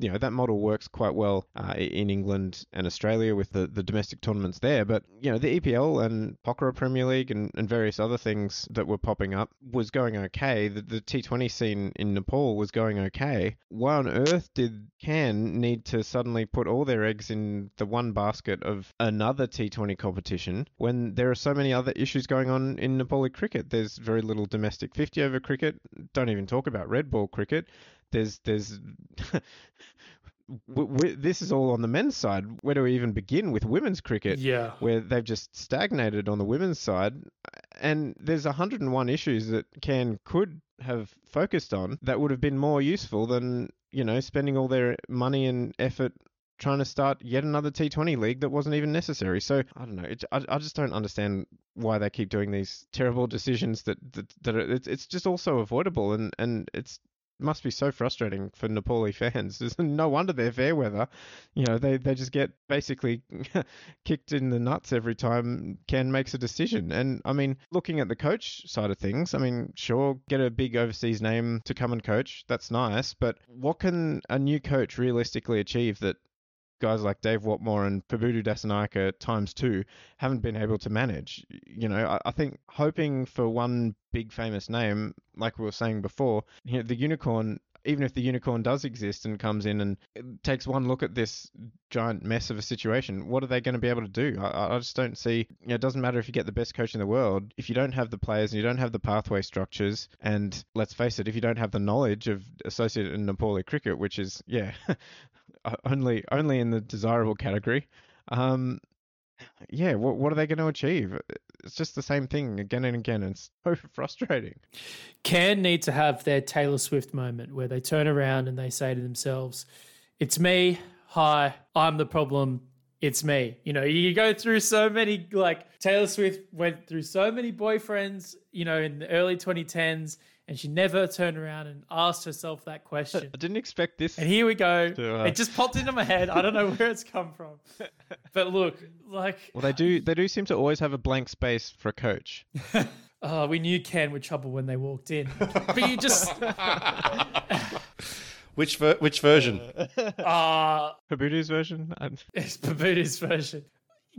You know that model works quite well uh, in England and Australia with the, the domestic tournaments there. But you know the EPL and Pokhara Premier League and, and various other things that were popping up was going okay. The, the T20 scene in Nepal was going okay. Why on earth did CAN need to suddenly put all their eggs in the one basket of another T20 competition when there are so many other issues going on in Nepali cricket? There's very little domestic 50 over cricket. Don't even talk about red ball cricket there's there's w- w- this is all on the men's side. Where do we even begin with women's cricket? Yeah, where they've just stagnated on the women's side, and there's 101 issues that CAN could have focused on that would have been more useful than you know spending all their money and effort trying to start yet another T20 league that wasn't even necessary. So I don't know. It, I, I just don't understand why they keep doing these terrible decisions that that, that are, it's, it's just also avoidable and and it's must be so frustrating for Nepali fans. There's no wonder they're fair weather. You know, they, they just get basically kicked in the nuts every time CAN makes a decision. And I mean, looking at the coach side of things, I mean, sure, get a big overseas name to come and coach. That's nice. But what can a new coach realistically achieve that guys like Dav Watmore and Pubudu Dassanayake times two haven't been able to manage. You know, I, I, think hoping for one big famous name, like we were saying before, you know, the unicorn. Even if the unicorn does exist and comes in and takes one look at this giant mess of a situation, what are they going to be able to do? I, I just don't see. You know, it doesn't matter if you get the best coach in the world if you don't have the players and you don't have the pathway structures, and let's face it, if you don't have the knowledge of associated in Nepali cricket, which is yeah, only only in the desirable category. Um, yeah, what what are they going to achieve? It's just the same thing again and again. It's so frustrating. CAN need to have their Taylor Swift moment where they turn around and they say to themselves, "It's me. Hi, I'm the problem. It's me." You know, you go through so many like Taylor Swift went through so many boyfriends. You know, in the early 2010s and she never turned around and asked herself that question. I didn't expect this. And here we go. To, uh, It just popped into my head. I don't know where it's come from. But look, like, Well, they do. They do seem to always have a blank space for a coach. oh, we knew CAN would trouble when they walked in. But you just, Which ver- which version? uh, Kabuto's version. I- it's Pubudu's version.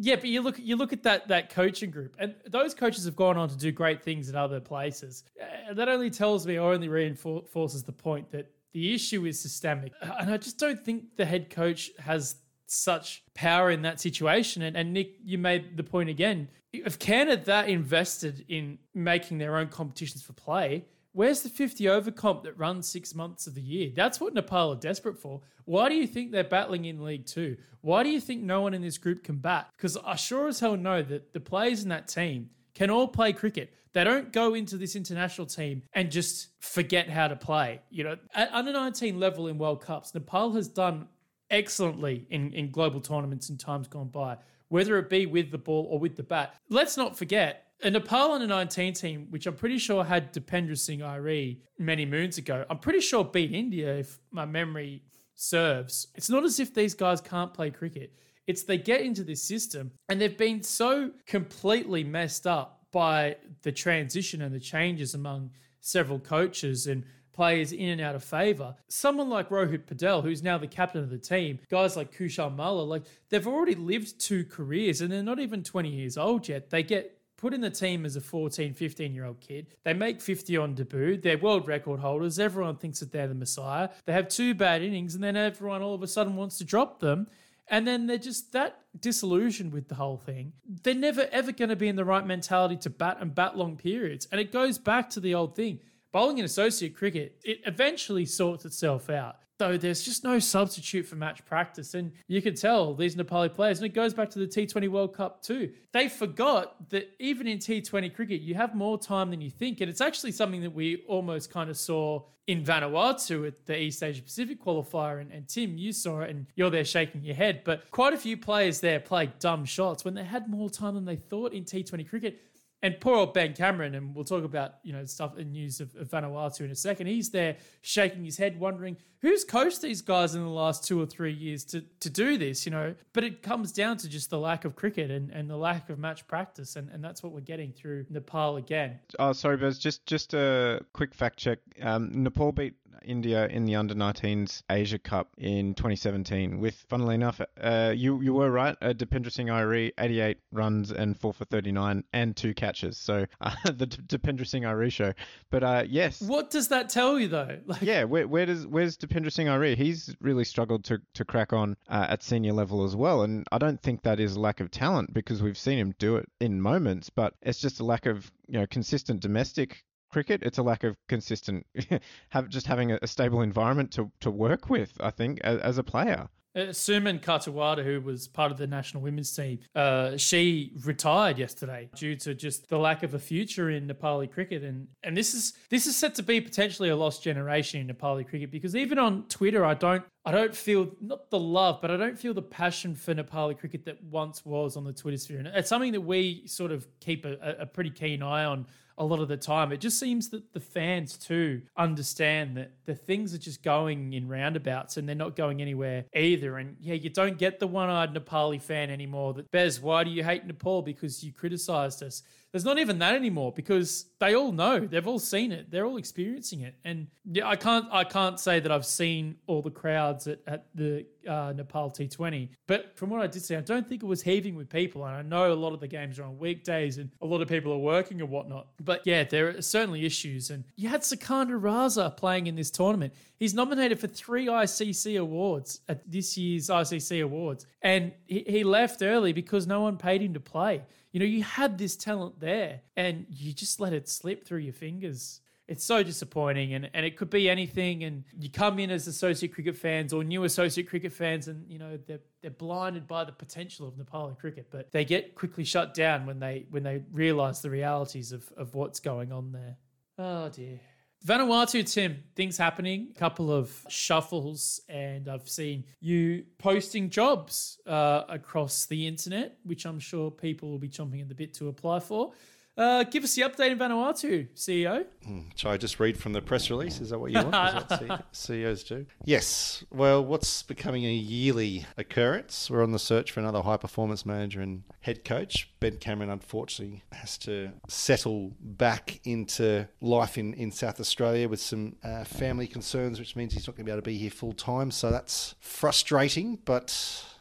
Yeah, but you look you look at that that coaching group, and those coaches have gone on to do great things in other places. Uh, that only tells me, or only reinforces the point that the issue is systemic, and I just don't think the head coach has such power in that situation. And, and Nick, you made the point again. If Canada that invested in making their own competitions for play, Where's the 50 over comp that runs six months of the year? That's what Nepal are desperate for. Why do you think they're battling in League Two? Why do you think no one in this group can bat? Because I sure as hell know that the players in that team can all play cricket. They don't go into this international team and just forget how to play. You know, at under 19 level in World Cups, Nepal has done excellently in, in global tournaments in times gone by, whether it be with the ball or with the bat. Let's not forget, a Nepal under 19 team, which I'm pretty sure had Dipendra Singh Airee many moons ago, I'm pretty sure beat India if my memory serves. It's not as if these guys can't play cricket. It's they get into this system and they've been so completely messed up by the transition and the changes among several coaches and players in and out of favour. Someone like Rohit Paudel, who's now the captain of the team, guys like Kushal Malla, like they've already lived two careers and they're not even 20 years old yet. They get put in the team as a 14, 15 year old kid. They make 50 on debut. They're world record holders. Everyone thinks that they're the messiah. They have two bad innings and then everyone all of a sudden wants to drop them. And then they're just that disillusioned with the whole thing. They're never ever going to be in the right mentality to bat and bat long periods. And it goes back to the old thing. Bowling in associate cricket, it eventually sorts itself out. Though there's just no substitute for match practice. And you can tell these Nepali players, and it goes back to the T20 World Cup too. They forgot that even in T20 cricket, you have more time than you think. And it's actually something that we almost kind of saw in Vanuatu at the East Asia Pacific qualifier. And, and Tim, you saw it and you're there shaking your head. But quite a few players there played dumb shots when they had more time than they thought in T20 cricket. And poor old Ben Cameron, and we'll talk about you know stuff and news of, of Vanuatu in a second. He's there shaking his head, wondering who's coached these guys in the last two or three years to to do this. You know, but it comes down to just the lack of cricket and, and the lack of match practice, and, and that's what we're getting through Nepal again. Oh, sorry, Bez. Just just a quick fact check. Um, Nepal beat India in the under 19s Asia Cup in 2017. With, funnily enough, uh, you you were right. Uh, Dipendra Singh Airee, 88 runs and four for 39 and two catches. So uh, the D- Dipendra Singh Airee show. But uh, yes, What does that tell you though? Like, yeah. Where, where does where's Dipendra Singh Airee? He's really struggled to to crack on uh, at senior level as well. And I don't think that is lack of talent because we've seen him do it in moments. But it's just a lack of you know consistent domestic cricket. It's a lack of consistent, have just having a, stable environment to, to work with. I think as, as a player. Uh, Suman Katawada, who was part of the national women's team, uh, she retired yesterday due to just the lack of a future in Nepali cricket, and and this is this is set to be potentially a lost generation in Nepali cricket because even on Twitter, I don't I don't feel not the love, but I don't feel the passion for Nepali cricket that once was on the Twitter sphere, and it's something that we sort of keep a, a pretty keen eye on a lot of the time. It just seems that the fans too understand that the things are just going in roundabouts and they're not going anywhere either. And yeah, you don't get the one eyed Nepali fan anymore that, Bez, why do you hate Nepal? Because you criticized us. There's not even that anymore because they all know, they've all seen it, they're all experiencing it. And yeah, I can't, I can't say that I've seen all the crowds at, at the uh, Nepal T20, but from what I did see, I don't think it was heaving with people. And I know a lot of the games are on weekdays and a lot of people are working and whatnot. But yeah, there are certainly issues. And you had Sikandar Raza playing in this tournament. He's nominated for three ICC awards at this year's ICC awards, and he, he left early because no one paid him to play. You know, you had this talent there, and you just let it slip through your fingers. It's so disappointing and, and it could be anything and you come in as associate cricket fans or new associate cricket fans and you know they're, they're blinded by the potential of Nepali cricket but they get quickly shut down when they when they realize the realities of, of what's going on there. Oh dear Vanuatu, Tim, things happening, a couple of shuffles, and I've seen you posting jobs uh, across the internet, which I'm sure people will be chomping at the bit to apply for. Uh, give us the update in Vanuatu, CEO. Hmm, Shall I just read from the press release? Is that what you want? Is what CEOs do? Yes. Well, what's becoming a yearly occurrence? We're on the search for another high performance manager and head coach. Ben Cameron, unfortunately, has to settle back into life in, in South Australia with some uh, family concerns, which means he's not going to be able to be here full time. So that's frustrating, but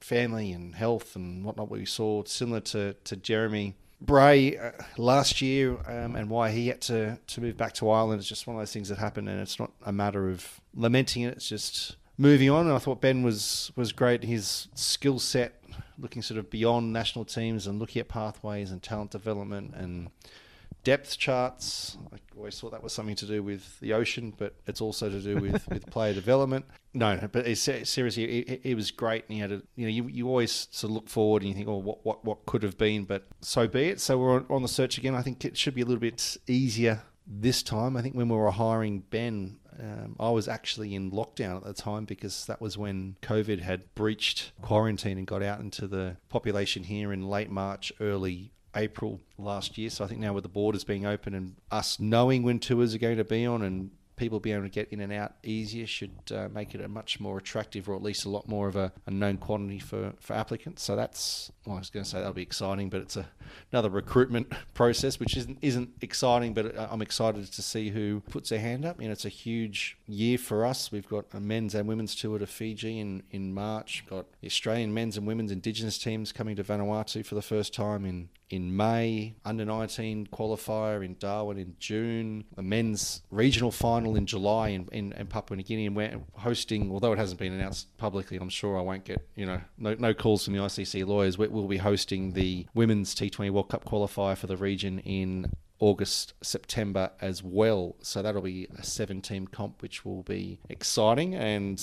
family and health and whatnot we saw similar to, to Jeremy Bray uh, last year um, and why he had to, to move back to Ireland is just one of those things that happened, and it's not a matter of lamenting it. It's just moving on. And I thought Ben was was great. His skill set, looking sort of beyond national teams and looking at pathways and talent development and depth charts. I always thought that was something to do with the ocean, but it's also to do with, with player development. No, no, but it's, seriously, it, it, was great, and he had a you know you, you always sort of look forward and you think, oh, what what what could have been, but so be it. So we're on, on the search again. I think it should be a little bit easier this time. I think when we were hiring Ben, um, I was actually in lockdown at the time because that was when COVID had breached quarantine and got out into the population here in late March, early April last year. So I think now with the borders being open and us knowing when tours are going to be on and people being able to get in and out easier should uh, make it a much more attractive or at least a lot more of a, a known quantity for, for applicants. So that's, well, I was going to say that'll be exciting, but it's a, another recruitment process, which isn't, isn't exciting, but uh, I'm excited to see who puts their hand up. You know, it's a huge year for us. We've got a men's and women's tour to Fiji in, in March, got Australian men's and women's Indigenous teams coming to Vanuatu for the first time in in May, under 19 qualifier in Darwin in June, a men's regional final in July in, in, in, Papua New Guinea, and we're hosting, although it hasn't been announced publicly, I'm sure I won't get, you know, no, no calls from the ICC lawyers. We, we'll be hosting the women's T20 World Cup qualifier for the region in August, September as well. So that'll be a seven team comp, which will be exciting. And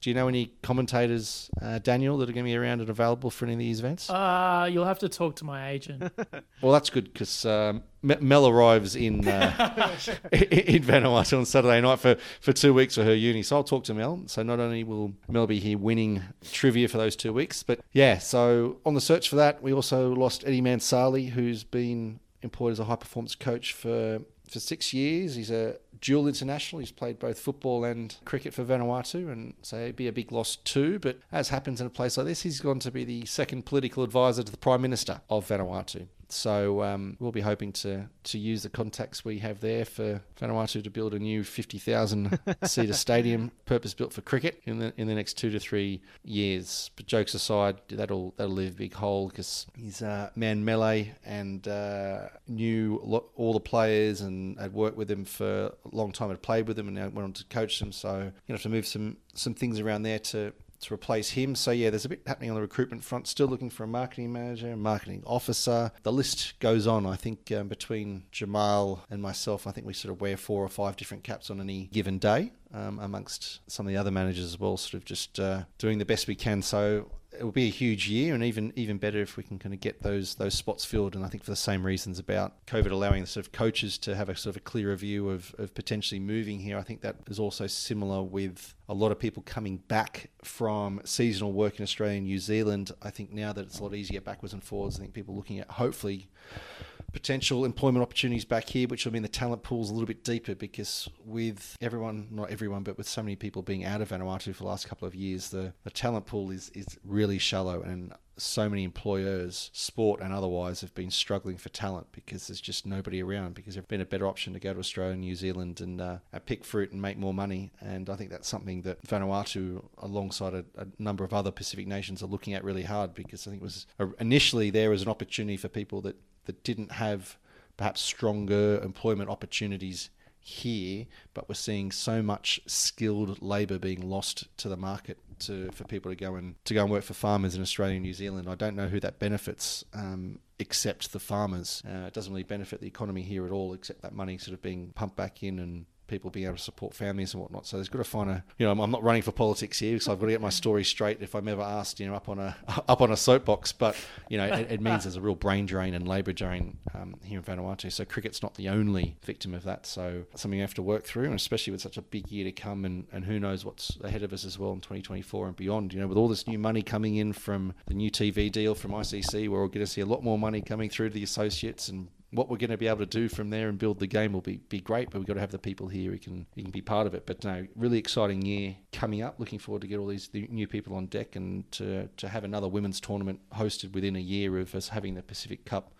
do you know any commentators, uh, Daniel, that are going to be around and available for any of these events? Uh, you'll have to talk to my agent. well, that's good because um, Mel arrives in uh, in Vanuatu on Saturday night for, for two weeks for her uni. So I'll talk to Mel. So not only will Mel be here winning trivia for those two weeks, but yeah, so on the search for that, we also lost Eddie Mansale, who's been employed as a high performance coach for for six years. He's a dual international. He's played both football and cricket for Vanuatu, and so it'd be a big loss too. But as happens in a place like this, he's gone to be the second political advisor to the Prime Minister of Vanuatu. So um, we'll be hoping to to use the contacts we have there for Vanuatu to build a new 50,000 seater stadium, purpose built for cricket in the in the next two to three years. But jokes aside, that'll that'll leave a big hole because he's uh, man melee and uh, knew lo- all the players and had worked with them for a long time, had played with them, and now went on to coach them. So you have to move some some things around there to to replace him. So yeah, there's a bit happening on the recruitment front. Still looking for a marketing manager, marketing officer. The list goes on. I think um, between Jamal and myself, I think we sort of wear four or five different caps on any given day. Um, amongst some of the other managers as well, sort of just uh, doing the best we can. So it will be a huge year, and even even better if we can kind of get those those spots filled. And I think for the same reasons about COVID allowing the sort of coaches to have a sort of a clearer view of, of potentially moving here, I think that is also similar with a lot of people coming back from seasonal work in Australia and New Zealand. I think now that it's a lot easier backwards and forwards, I think people looking at hopefully potential employment opportunities back here, which will mean the talent pool's a little bit deeper because with everyone, not everyone, but with so many people being out of Vanuatu for the last couple of years, the, the talent pool is, is really shallow and so many employers, sport and otherwise, have been struggling for talent because there's just nobody around. Because there's been a better option to go to Australia and New Zealand and uh, pick fruit and make more money. And I think that's something that Vanuatu, alongside a, a, number of other Pacific nations, are looking at really hard because I think it was initially there was an opportunity for people that that didn't have perhaps stronger employment opportunities here, but we're seeing so much skilled labour being lost to the market to for people to go and to go and work for farmers in Australia and New Zealand. I don't know who that benefits. Um, except the farmers. Uh, it doesn't really benefit the economy here at all, except that money sort of being pumped back in and people being able to support families and whatnot. So there's got to find a, you know, I'm, not running for politics here because I've got to get my story straight if I'm ever asked, you know, up on a up on a soapbox. But you know, it, it means there's a real brain drain and labour drain um, here in Vanuatu. So cricket's not the only victim of that. So something you have to work through, and especially with such a big year to come, and, and who knows what's ahead of us as well in 2024 and beyond. You know, with all this new money coming in from the new TV deal from ICC, where we're going to see a lot more money coming through to the associates and what we're going to be able to do from there and build the game will be, be great, but we've got to have the people here who can, who can be part of it. But no, really exciting year coming up. Looking forward to get all these new people on deck and to, to have another women's tournament hosted within a year of us having the Pacific Cup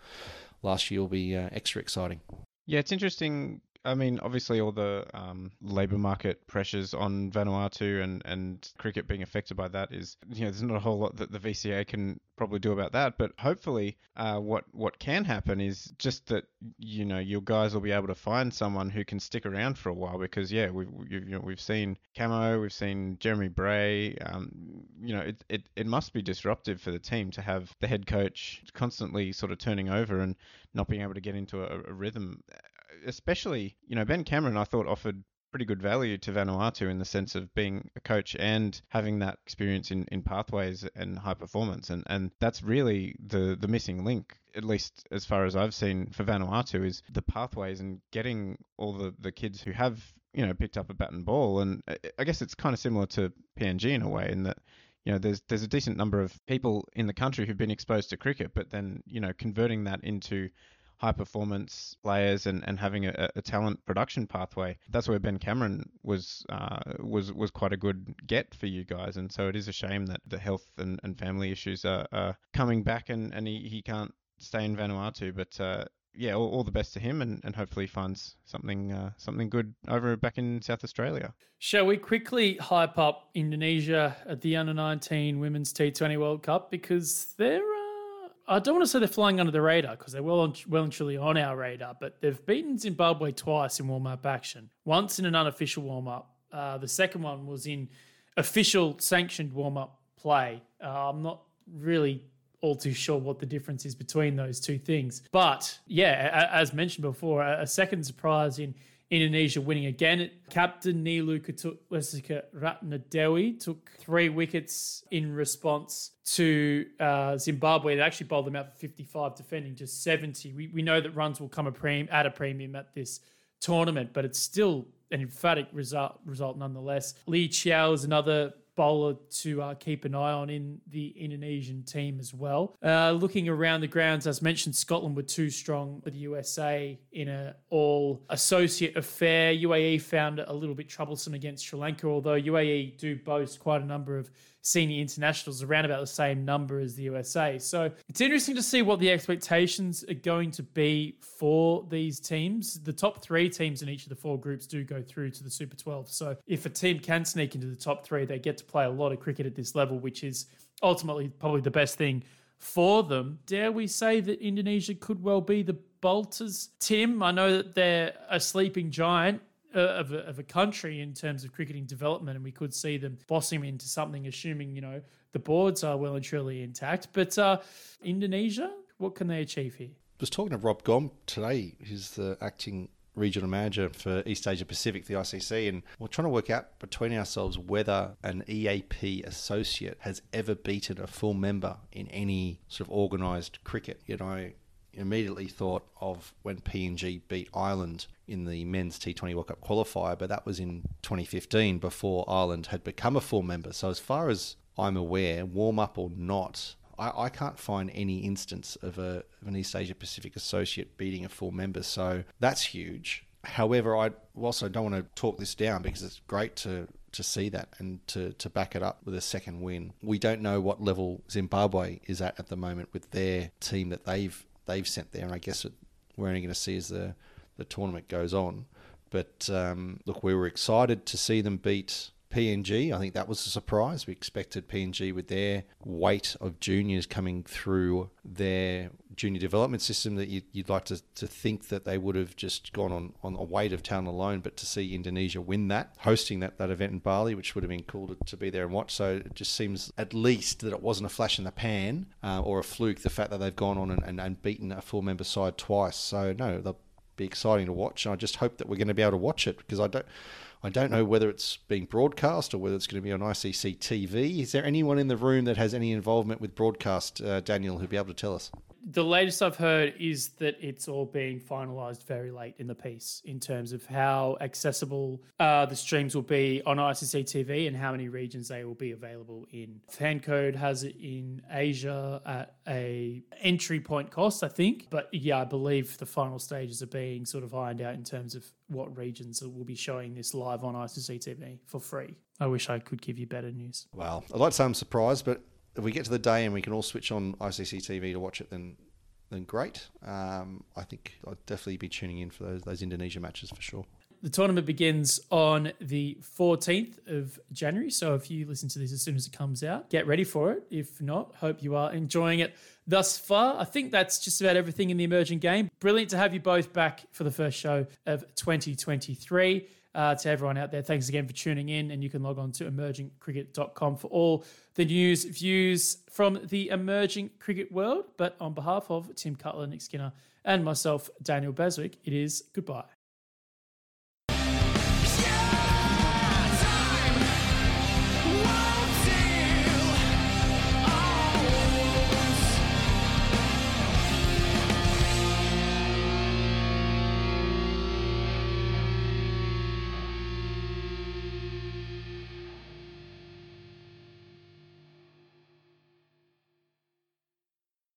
last year will be uh, extra exciting. Yeah, it's interesting I mean, obviously, all the um, labour market pressures on Vanuatu and, and cricket being affected by that is, you know, there's not a whole lot that the VCA can probably do about that. But hopefully, uh, what what can happen is just that, you know, your guys will be able to find someone who can stick around for a while because, yeah, we've you know we've seen Camo, we've seen Jeremy Bray. Um, you know, it, it it must be disruptive for the team to have the head coach constantly sort of turning over and not being able to get into a, a rhythm especially, you know, Ben Cameron, I thought offered pretty good value to Vanuatu in the sense of being a coach and having that experience in, in pathways and high performance. And, and that's really the, the missing link, at least as far as I've seen for Vanuatu, is the pathways and getting all the, the kids who have, you know, picked up a bat and ball. And I guess it's kind of similar to PNG in a way in that, you know, there's there's a decent number of people in the country who've been exposed to cricket, but then, you know, converting that into high performance players and, and having a, a, talent production pathway. That's where Ben Cameron was uh, was was quite a good get for you guys. And so it is a shame that the health and, and family issues are, are coming back and, and he, he can't stay in Vanuatu. But uh, yeah, all, all, the best to him, and, and hopefully finds something uh, something good over back in South Australia. Shall we quickly hype up Indonesia at the Under 19 Women's T20 World Cup because they're I don't want to say they're flying under the radar because they're well, on, well and truly on our radar, but they've beaten Zimbabwe twice in warm up action. Once in an unofficial warm up. Uh, the second one was in official sanctioned warm up play. Uh, I'm not really all too sure what the difference is between those two things. But yeah, as mentioned before, a second surprise in Indonesia winning again. Captain Nilu Kutulasika Ratnadewi took three wickets in response to uh, Zimbabwe. They actually bowled them out for 55, defending just 70. We, we know that runs will come a premium, at a premium at this tournament, but it's still an emphatic result, result nonetheless. Lee Chiao is another bowler to uh, keep an eye on in the Indonesian team as well. Uh, looking around the grounds, as mentioned, Scotland were too strong for the USA in an all associate affair. UAE found it a little bit troublesome against Sri Lanka, although UAE do boast quite a number of senior internationals around about the same number as the USA. So it's interesting to see what the expectations are going to be for these teams. The top three teams in each of the four groups do go through to the Super 12. So if a team can sneak into the top three, they get to play a lot of cricket at this level, which is ultimately probably the best thing for them. Dare we say that Indonesia could well be the bolters? Tim, I know that they're a sleeping giant uh, of, a, of a country in terms of cricketing development, and we could see them blossom into something, assuming you know the boards are well and truly intact. But uh, Indonesia, what can they achieve here? I was talking to Rob Gom today, who's the acting regional manager for East Asia Pacific, the ICC, and we're trying to work out between ourselves whether an EAP associate has ever beaten a full member in any sort of organised cricket. You know, immediately thought of when PNG beat Ireland in the men's T20 World Cup qualifier, but that was in 2015 before Ireland had become a full member. So, as far as I'm aware, warm up or not, I, I can't find any instance of, a, of an East Asia Pacific associate beating a full member. So, that's huge. However, I also don't want to talk this down because it's great to to see that and to, to back it up with a second win. We don't know what level Zimbabwe is at at the moment with their team that they've they've sent there. And I guess we're only going to see as the, the tournament goes on. But um, look, we were excited to see them beat PNG. I think that was a surprise. We expected PNG with their weight of juniors coming through their junior development system that you'd, you'd like to, to think that they would have just gone on, on a weight of talent alone, but to see Indonesia win that, hosting that, that event in Bali, which would have been cool to, to be there and watch. So it just seems at least that it wasn't a flash in the pan uh, or a fluke, the fact that they've gone on and, and, and beaten a full member side twice. So no, they'll be exciting to watch. And I just hope that we're going to be able to watch it because I don't I don't know whether it's being broadcast or whether it's going to be on ICC TV. Is there anyone in the room that has any involvement with broadcast, uh, Daniel, who'd be able to tell us? The latest I've heard is that it's all being finalised very late in the piece in terms of how accessible uh, the streams will be on ICC TV and how many regions they will be available in. Fancode has it in Asia at a entry point cost, I think. But yeah, I believe the final stages are being sort of ironed out in terms of what regions will be showing this live on ICC TV for free. I wish I could give you better news. Well, I'd like to say I'm surprised, but if we get to the day and we can all switch on ICC TV to watch it, then then great. Um, I think I'd definitely be tuning in for those those Indonesia matches for sure. The tournament begins on the 14th of January. So if you listen to this as soon as it comes out, get ready for it. If not, hope you are enjoying it thus far. I think that's just about everything in the emerging game. Brilliant to have you both back for the first show of 2023. Uh, to everyone out there, thanks again for tuning in. And you can log on to emergingcricket.com for all the news, views from the emerging cricket world. But on behalf of Tim Cutler, Nick Skinner, and myself, Daniel Beswick, it is goodbye.